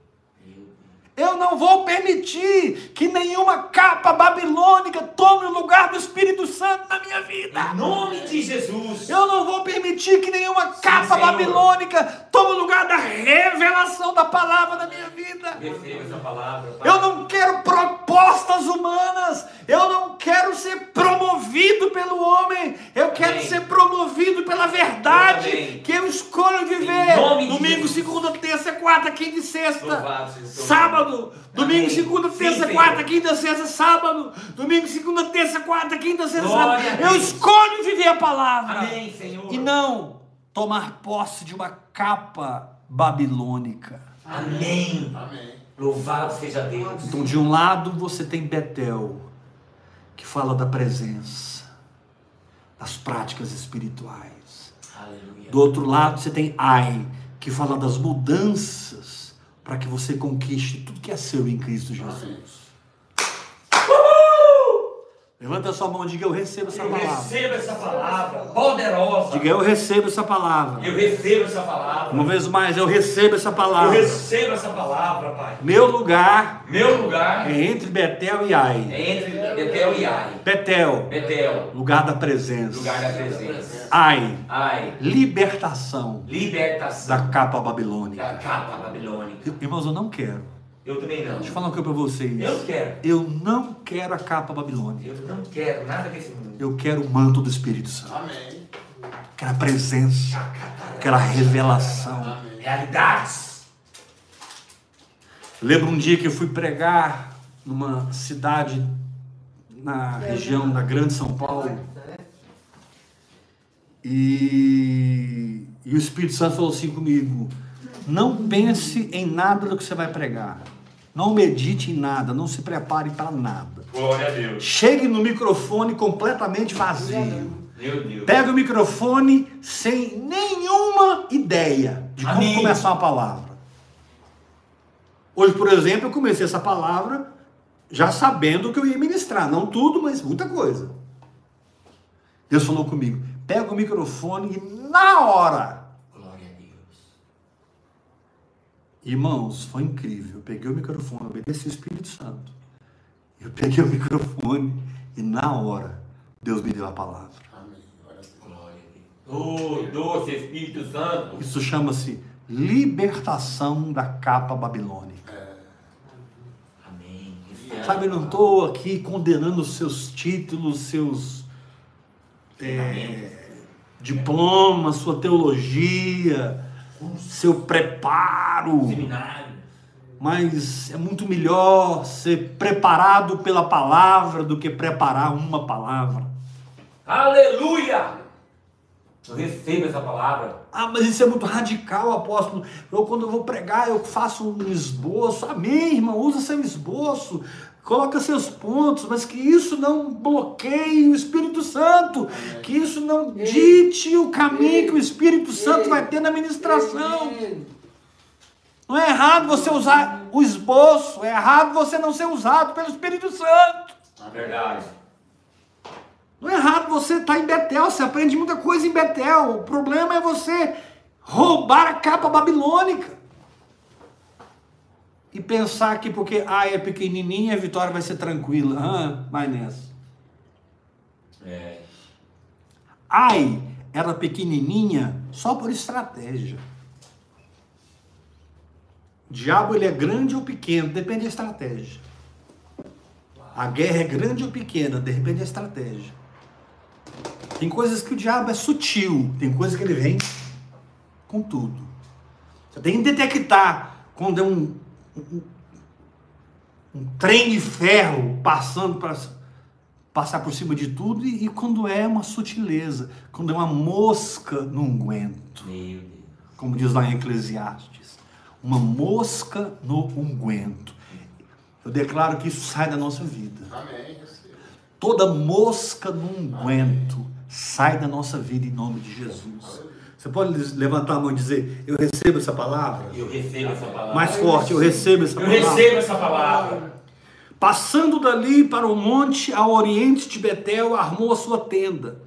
Eu não vou permitir que nenhuma capa babilônica tome o lugar do Espírito Santo na minha vida. Em nome de Jesus. Eu não vou permitir que nenhuma capa Senhor. babilônica tome o lugar da revelação da palavra na minha vida. Palavra. Pai. Eu não quero propostas humanas. Eu não quero ser promovido pelo homem. Eu quero Amém. ser promovido pela verdade Eu também. que eu escolho viver. Domingo, Jesus. segunda, terça, quarta, quinta e sexta. Louvado seja o seu Sábado. Domingo, Amém. segunda, Sim, terça, quarta, quinta, sexta, sábado. Domingo, segunda, terça, quarta, quinta, sexta, Glória sábado. Eu escolho viver a palavra. Amém, Senhor. E não tomar posse de uma capa babilônica. Amém. Amém. Louvado seja Deus. Então, de um lado você tem Betel, que fala da presença, das práticas espirituais. Aleluia. Do outro lado você tem Ai, que fala das mudanças para que você conquiste tudo que é seu em Cristo Jesus. Levanta a sua mão e diga: Eu recebo essa Eu palavra. recebo essa palavra poderosa. Diga: Eu recebo essa palavra. Eu recebo essa palavra. Uma vez mais, eu recebo essa Eu palavra. recebo essa palavra, Pai. Meu lugar Meu lugar é entre Betel e Ai. é entre Betel e Ai. Betel, Betel, lugar da presença. lugar da presença. Ai, Ai, libertação libertação da capa da babilônica. capa babilônica. Irmãos, eu não quero. Eu também não. Deixa eu falar uma coisa para vocês. Eu quero. Eu não quero a capa babilônica. Eu não quero nada desse mundo. Eu quero o manto do Espírito Santo. Amém. Quero a presença. Quero a revelação. Amém. Realidades. Lembro um dia que eu fui pregar numa cidade na região da Grande São Paulo. E, e o Espírito Santo falou assim comigo: não pense em nada do que você vai pregar. Não medite em nada, não se prepare para nada. Glória a Deus. Chegue no microfone completamente vazio. Meu Deus. Pega o microfone sem nenhuma ideia de como Amém. começar uma palavra. Hoje, por exemplo, eu comecei essa palavra já sabendo o que eu ia ministrar. Não tudo, mas muita coisa. Deus falou comigo: pega o microfone e na hora. Glória a Deus. Irmãos, foi incrível. Eu peguei o microfone, obedeci o Espírito Santo. Eu peguei o microfone e na hora Deus me deu a palavra. Amém. Oh, doce Espírito Santo. Isso chama-se libertação da capa babilônica. Amém. É- Sabe, eu não estou aqui condenando os seus títulos, seus é, diplomas, sua teologia, seu preparo, Seminário. mas é muito melhor ser preparado pela palavra do que preparar uma palavra. Aleluia! Eu recebo essa palavra. Ah, mas isso é muito radical, apóstolo. Eu, quando eu vou pregar, eu faço um esboço. Amém, irmão? Usa seu esboço. Coloca seus pontos, mas que isso não bloqueie o Espírito Santo. Que isso não dite o caminho que o Espírito Santo vai ter na ministração. Não é errado você usar o esboço, é errado você não ser usado pelo Espírito Santo. Verdade. Não é errado você estar em Betel, você aprende muita coisa em Betel. O problema é você roubar a capa babilônica. E pensar que porque Ai é pequenininha, a vitória vai ser tranquila. Ah, vai nessa. É. Ai era pequenininha só por estratégia. O diabo ele é grande ou pequeno, depende da estratégia. A guerra é grande ou pequena, depende da estratégia. Tem coisas que o diabo é sutil, tem coisas que ele vem com tudo. Você tem que detectar quando é um, um, um trem de ferro passando para passar por cima de tudo e, e quando é uma sutileza, quando é uma mosca no unguento, Meu Deus. como diz lá em Eclesiastes, uma mosca no unguento. Eu declaro que isso sai da nossa vida. Amém. Toda mosca no unguento sai da nossa vida em nome de Jesus. Você pode levantar a mão e dizer: Eu recebo essa palavra? Eu recebo essa palavra. Mais forte, eu recebo essa Eu palavra. recebo essa palavra. Passando dali para o monte ao oriente de Betel, armou a sua tenda.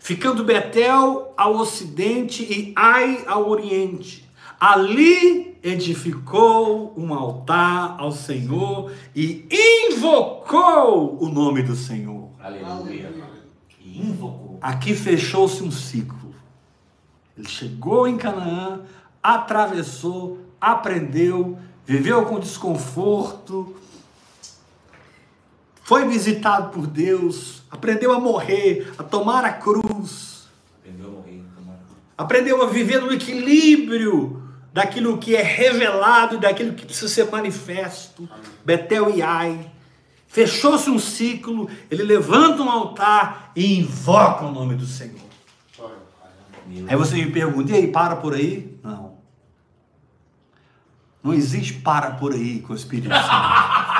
Ficando Betel ao ocidente e Ai ao oriente. Ali edificou um altar ao Senhor e invocou o nome do Senhor. Aleluia. E invocou. Aqui fechou-se um ciclo. Ele chegou em Canaã, atravessou, aprendeu, viveu com desconforto, foi visitado por Deus, aprendeu a morrer, a tomar a cruz, Aprendeu a morrer. tomara. aprendeu a viver no equilíbrio daquilo que é revelado e daquilo que precisa ser manifesto. Betel e Ai. Fechou-se um ciclo, ele levanta um altar e invoca o nome do Senhor. Aí você me pergunta, e aí, para por aí? Não. Não existe para por aí com o Espírito Santo. (laughs)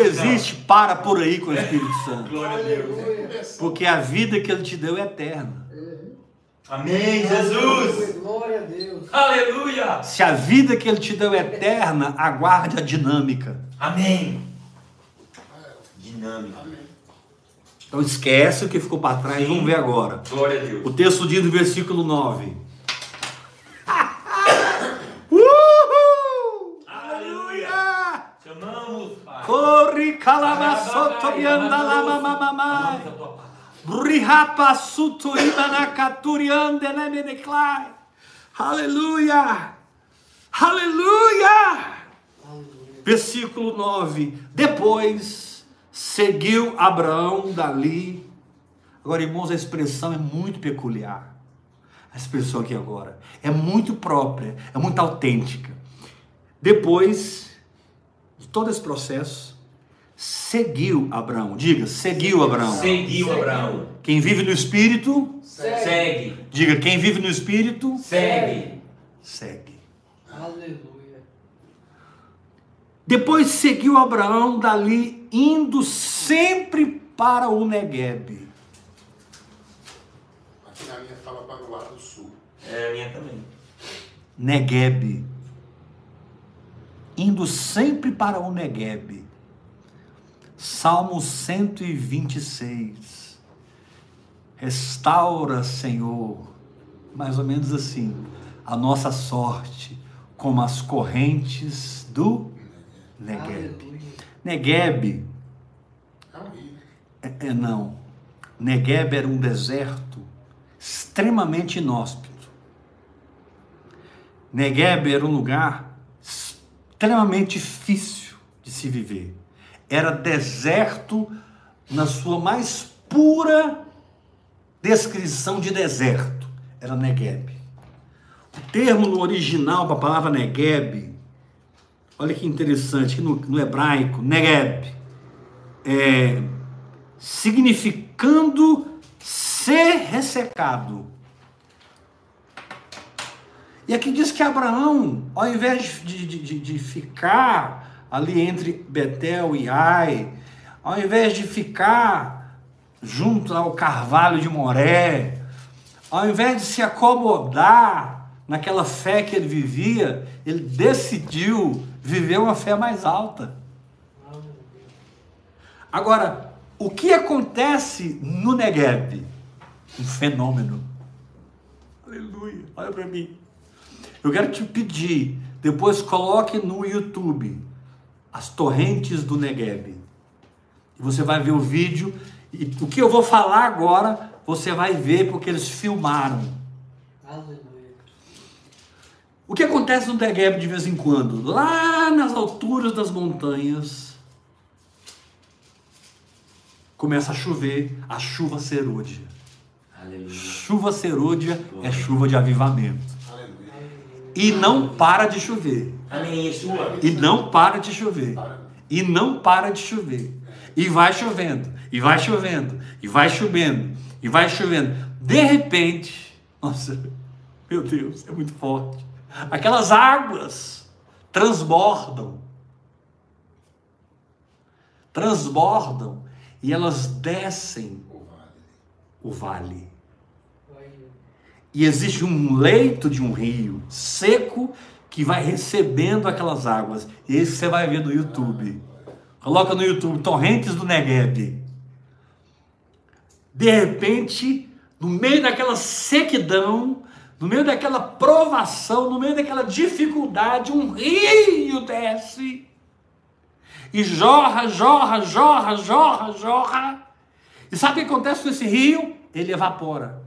existe para por aí com o Espírito Santo. Glória a Deus. Porque a vida que ele te deu é eterna. Amém, Jesus. Glória a Deus. Aleluia. Se a vida que ele te deu é eterna, aguarde a dinâmica. Amém. Dinâmica. Então esquece o que ficou para trás, vamos ver agora. Glória a Deus. O texto diz no versículo 9. Uhul! Aleluia. Chamamos, Pai. Corre calamasotobianda lamamamamai. Amamos a tua palavra. Rihapa sutuimanakaturiande lemeneclai. Aleluia! Aleluia! Versículo 9. Depois seguiu Abraão dali. Agora, irmãos, a expressão é muito peculiar. A expressão aqui agora é muito própria, é muito autêntica. Depois de todo esse processo, seguiu Abraão. Diga, seguiu Abraão. Seguiu Abraão. Quem vive no Espírito, Segue. Segue. diga, quem vive no Espírito, Segue. segue. Aleluia. Depois seguiu Abraão dali, indo sempre para o Neguebe. Aqui na minha fala para o lado sul. É a minha também. Neguebe. Indo sempre para o Neguebe. Salmo 126. Restaura, Senhor, mais ou menos assim, a nossa sorte como as correntes do É um rio. é, é, não. Negueb era um deserto extremamente inóspito. Negueb era um lugar extremamente difícil de se viver. Era deserto na sua mais pura descrição de deserto. Era Negueb. O termo no original para a palavra Negueb, olha que interessante, que no, no hebraico, Negueb, é, significando ser ressecado. E aqui diz que Abraão, ao invés de, de, de, de ficar ali entre Betel e Ai, ao invés de ficar junto ao carvalho de Moré, ao invés de se acomodar naquela fé que ele vivia, ele decidiu viver uma fé mais alta. Agora, o que acontece no Negev? Um fenômeno. Aleluia. Olha para mim. Eu quero te pedir, depois coloque no YouTube as torrentes do Negev. E você vai ver o vídeo e o que eu vou falar agora, você vai ver porque eles filmaram. Aleluia. O que acontece no Negev de vez em quando? Lá nas alturas das montanhas, começa a chover, a chuva serôdia. Aleluia. Chuva serôdia é chuva de avivamento. E não para de chover. Amém, Yeshua. E não para de chover. E não para de chover. E vai chovendo. E vai chovendo. E vai chovendo. E vai chovendo. De repente, nossa, meu Deus, é muito forte. Aquelas águas transbordam. Transbordam. E elas descem O vale. E existe um leito de um rio seco que vai recebendo aquelas águas. E esse você vai ver no YouTube. Coloca no YouTube Torrentes do Negev. De repente, no meio daquela sequidão, no meio daquela provação, no meio daquela dificuldade, um rio desce e jorra, jorra, jorra, jorra, jorra. E sabe o que acontece com esse rio? Ele evapora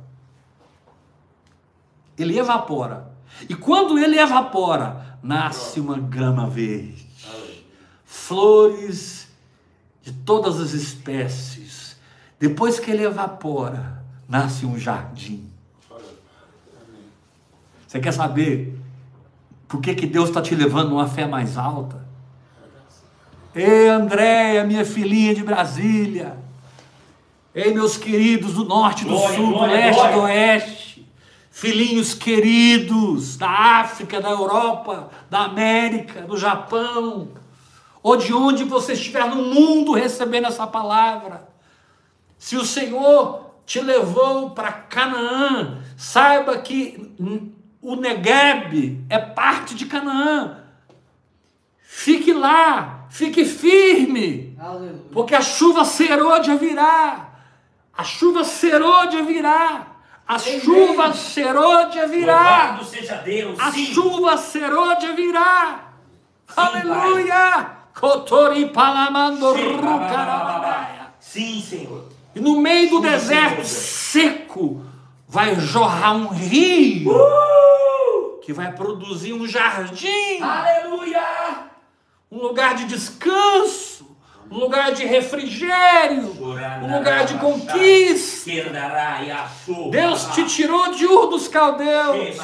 ele evapora. E quando ele evapora, nasce uma grama verde. Flores de todas as espécies. Depois que ele evapora, nasce um jardim. Você quer saber por que, que Deus está te levando uma fé mais alta? Ei, Andréia, minha filhinha de Brasília. Ei, meus queridos do norte, do Glória, sul, do glória, leste, glória. do oeste. Filhinhos queridos da África, da Europa, da América, do Japão, ou de onde você estiver no mundo recebendo essa palavra. Se o Senhor te levou para Canaã, saiba que o Negueb é parte de Canaã. Fique lá, fique firme, Aleluia. porque a chuva serôdia virá. A chuva serôdia virá. A chuva serôdia virá. Louvado seja Deus. A sim. chuva serôdia virá. Aleluia. Cotori palamando Sim. Sim, Senhor. E no meio do Sim, deserto seco vai jorrar um rio Uh! que vai produzir um jardim, Aleluia. um lugar de descanso, um lugar de refrigério, um lugar de conquista. Deus te tirou de Ur dos Caldeus.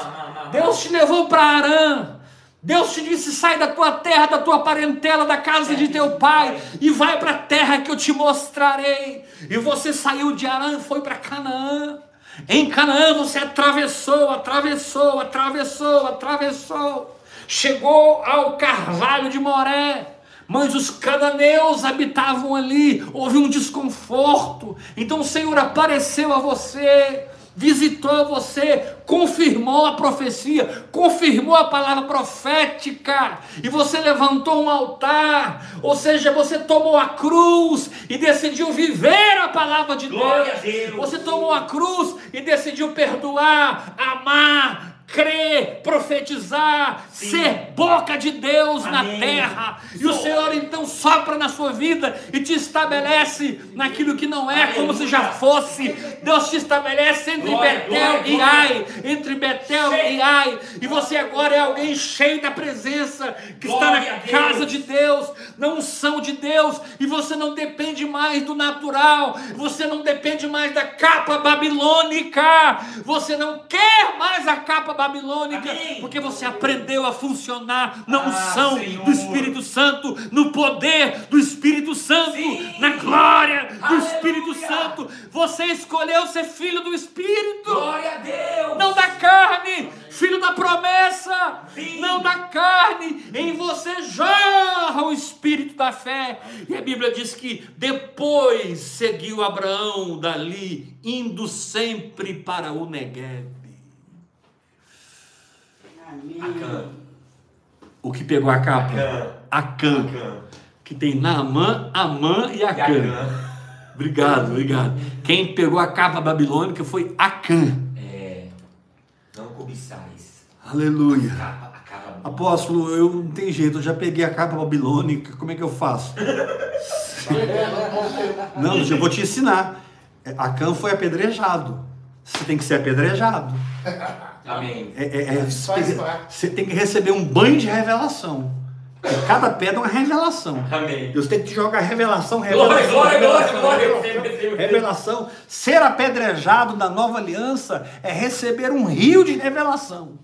Deus te levou para Arã. Deus te disse: sai da tua terra, da tua parentela, da casa de teu pai e vai para a terra que eu te mostrarei. E você saiu de Arã e foi para Canaã. Em Canaã você atravessou, atravessou, atravessou, atravessou. Chegou ao carvalho de Moré. Mas os cananeus habitavam ali, houve um desconforto. Então o Senhor apareceu a você, visitou você, confirmou a profecia, confirmou a palavra profética, e você levantou um altar, ou seja, você tomou a cruz e decidiu viver a palavra de Deus. Deus. Você tomou a cruz e decidiu perdoar, amar, crer, profetizar, Sim. ser boca de Deus na Amém. terra. E o Senhor então sopra na sua vida e te estabelece naquilo que não é como se já fosse. Deus te estabelece entre Glória, Betel glória, e glória. Ai, entre Betel Cheio. e Ai. E você agora é alguém cheio da presença que está na casa de Deus, na unção de Deus, e você não depende mais do natural, você não depende mais da capa babilônica, você não quer mais a capa babilônica, Amém. porque você aprendeu a funcionar na Ah, unção Senhor. do Espírito Santo, no poder do Espírito Santo, Sim. na glória do Aleluia. Espírito Santo. Você escolheu ser filho do Espírito Glória a Deus. não da carne, filho da promessa, Sim. não da carne, em você jorra o espírito da fé. E a Bíblia diz que depois seguiu Abraão dali, indo sempre para o Acã. O que pegou a capa? Acã. Acã. Acã. Que tem Naamã, Amã e E Acã. Obrigado, obrigado. Quem pegou a capa babilônica foi Acã. É. Não cobiçais. Aleluia. Capa, acaba. Apóstolo, eu não tem jeito, eu já peguei a capa babilônica, como é que eu faço? (laughs) Não, eu vou te ensinar. Acã foi apedrejado. Você tem que ser apedrejado. (laughs) Amém. É, é, é, você, faz tem, que- parte. você tem que receber um banho de revelação. Porque Cada pedra é uma revelação. Amém. Deus tem que te jogar revelação, Glória, revelação. glória, glória, revelação, glória. revelação. Ser apedrejado da nova aliança é receber um rio de revelação.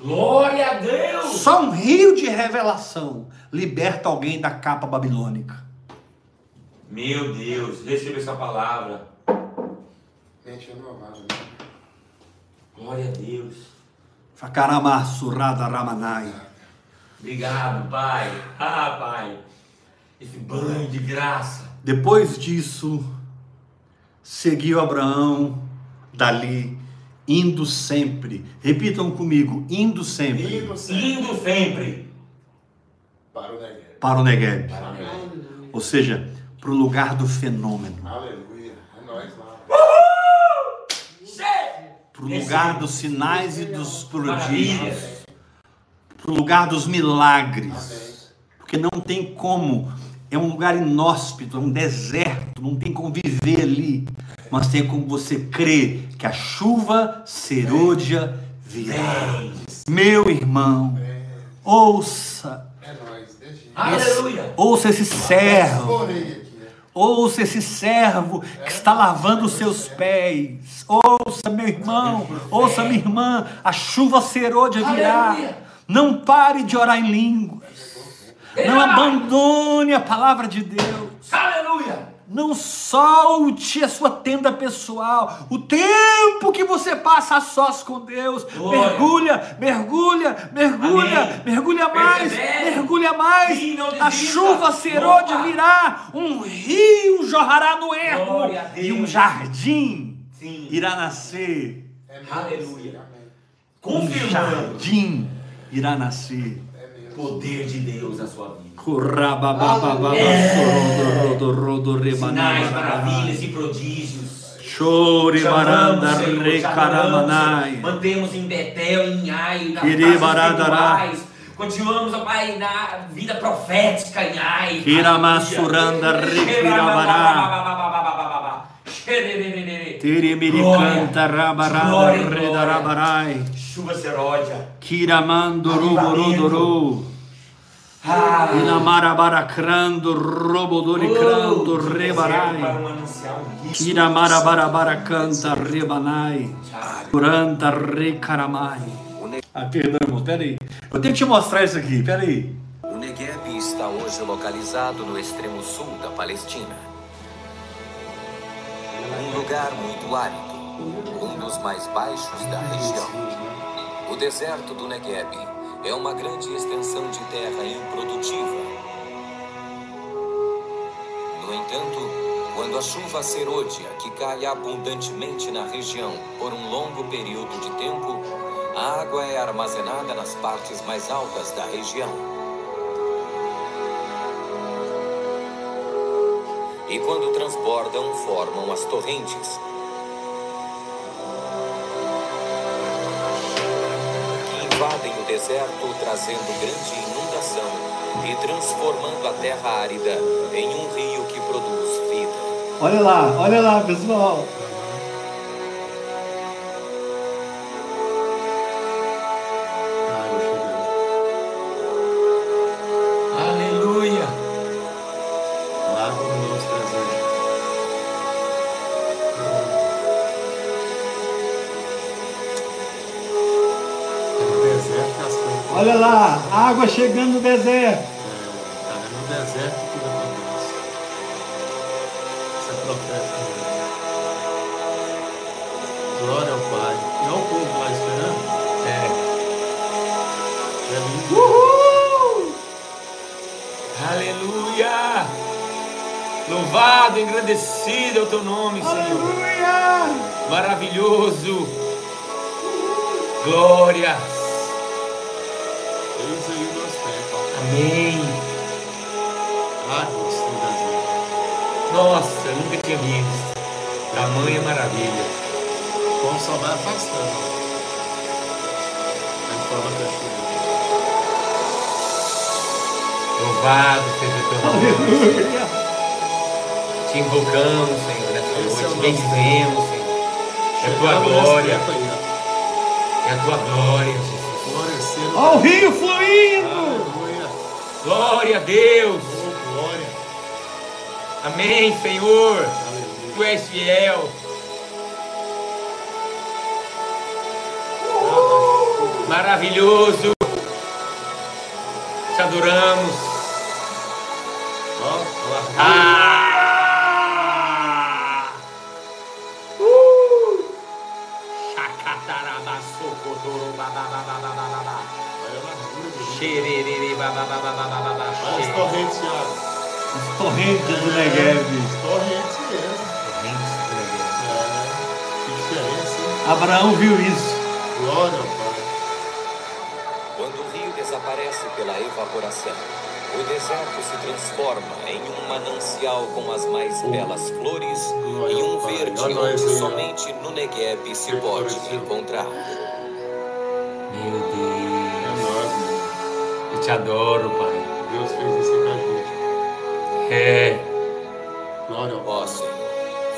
Glória a Deus. Só um rio de revelação liberta alguém da capa babilônica. Meu Deus, receba essa palavra. Mente renovada. né? Glória a Deus. Fakarama surada ramanai. Obrigado, Pai. (laughs) Ah, Pai. Esse banho de graça. Depois disso, seguiu Abraão dali, indo sempre. Repitam comigo, indo sempre Indo sempre Indo sempre. para o Negev. para o Negev. Amém. Aleluia. Ou seja, para o lugar do fenômeno. Aleluia. É nóis lá. Para o lugar dos sinais e dos prodígios. Para o lugar dos milagres. Porque não tem como. É um lugar inóspito, é um deserto, não tem como viver ali. Mas tem como você crer que a chuva serôdia virá. Vem. Meu irmão, ouça, É nóis. Deixa ir. Aleluia. ouça esse servo? Ouça esse servo que está lavando os seus pés. Ouça, meu irmão, ouça, minha irmã, a chuva serôdia virá. Aleluia. Não pare de orar em línguas. Não abandone a palavra de Deus. Aleluia. Não solte a sua tenda pessoal. O tempo que você passa a sós com Deus. Glória. Mergulha, mergulha, mergulha, Amém. mergulha mais, mergulha mais. Sim, a chuva serôde Opa. virá. Um rio jorrará no ermo. Deus. E um jardim Sim. irá nascer. É. Aleluia. Um jardim irá nascer. Poder de Deus na sua vida. Sinais, maravilhas e prodígios. Chore baranda Chamamos, Senhor, re te adoramos, caramanai. Senhor. Mantemos em Betel, em Ai, espirituais. Continuamos, ó Pai, na vida profética em Ai. Kiramassuranda Aleluia. Chuva seródia. Kiramando ruboruduru. Ah, Inamarabarakrando robodoricrando oh, rebarai. risco. Kiramarabarabara canta rebanai. Duranta recaramai. Ah, perdão, irmão, peraí. Eu tenho que te mostrar isso aqui, peraí. O Negev está hoje localizado no extremo sul da Palestina. Um lugar muito árido, um dos mais baixos da região. O deserto do Negev é uma grande extensão de terra improdutiva. No entanto, quando a chuva serôdia, que cai abundantemente na região por um longo período de tempo, a água é armazenada nas partes mais altas da região. E quando transbordam, formam as torrentes. Que invadem o deserto, trazendo grande inundação e transformando a terra árida em um rio que produz vida. Olha lá, olha lá, pessoal. Chegando no deserto. Deus. Oh, glória. Amém, Senhor. Aleluia. Tu és fiel. Maravilhoso. Te adoramos. Ó, ó, Ah! Olha as xere. torrentes do Negev. As torrentes mesmo. Torrentes do Negev. É, que diferença, hein? Abraão viu isso. Glória ao Pai. Quando o rio desaparece pela evaporação, o deserto se transforma em um manancial com as mais belas flores e um verde onde somente no Negev se pode encontrar. Meu Deus. Te adoro, Pai. Deus fez isso com a gente. É. Glória ao Senhor,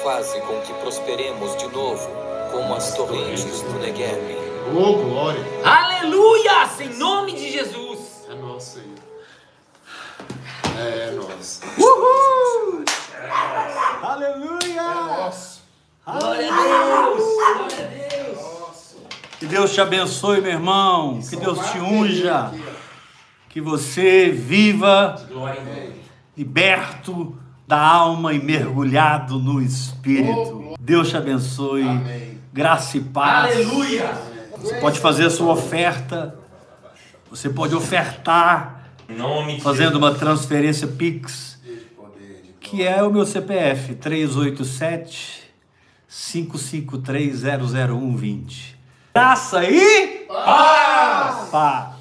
faze com que prosperemos de novo, como as torrentes do Negev. Oh, glória. Aleluia! Em nome de Jesus. É nosso, Senhor. É nosso. Uhul! É Aleluia! nosso. Glória a Deus. Glória a Deus. Que Deus te abençoe, meu irmão. Que Deus te unja. Que você viva liberto da alma e mergulhado no Espírito. Deus te abençoe. Amém. Graça e paz. Aleluia. Você pode fazer a sua oferta. Você pode ofertar fazendo uma transferência Pix, que é o meu CPF 387 553 00120. Graça e Paz! paz.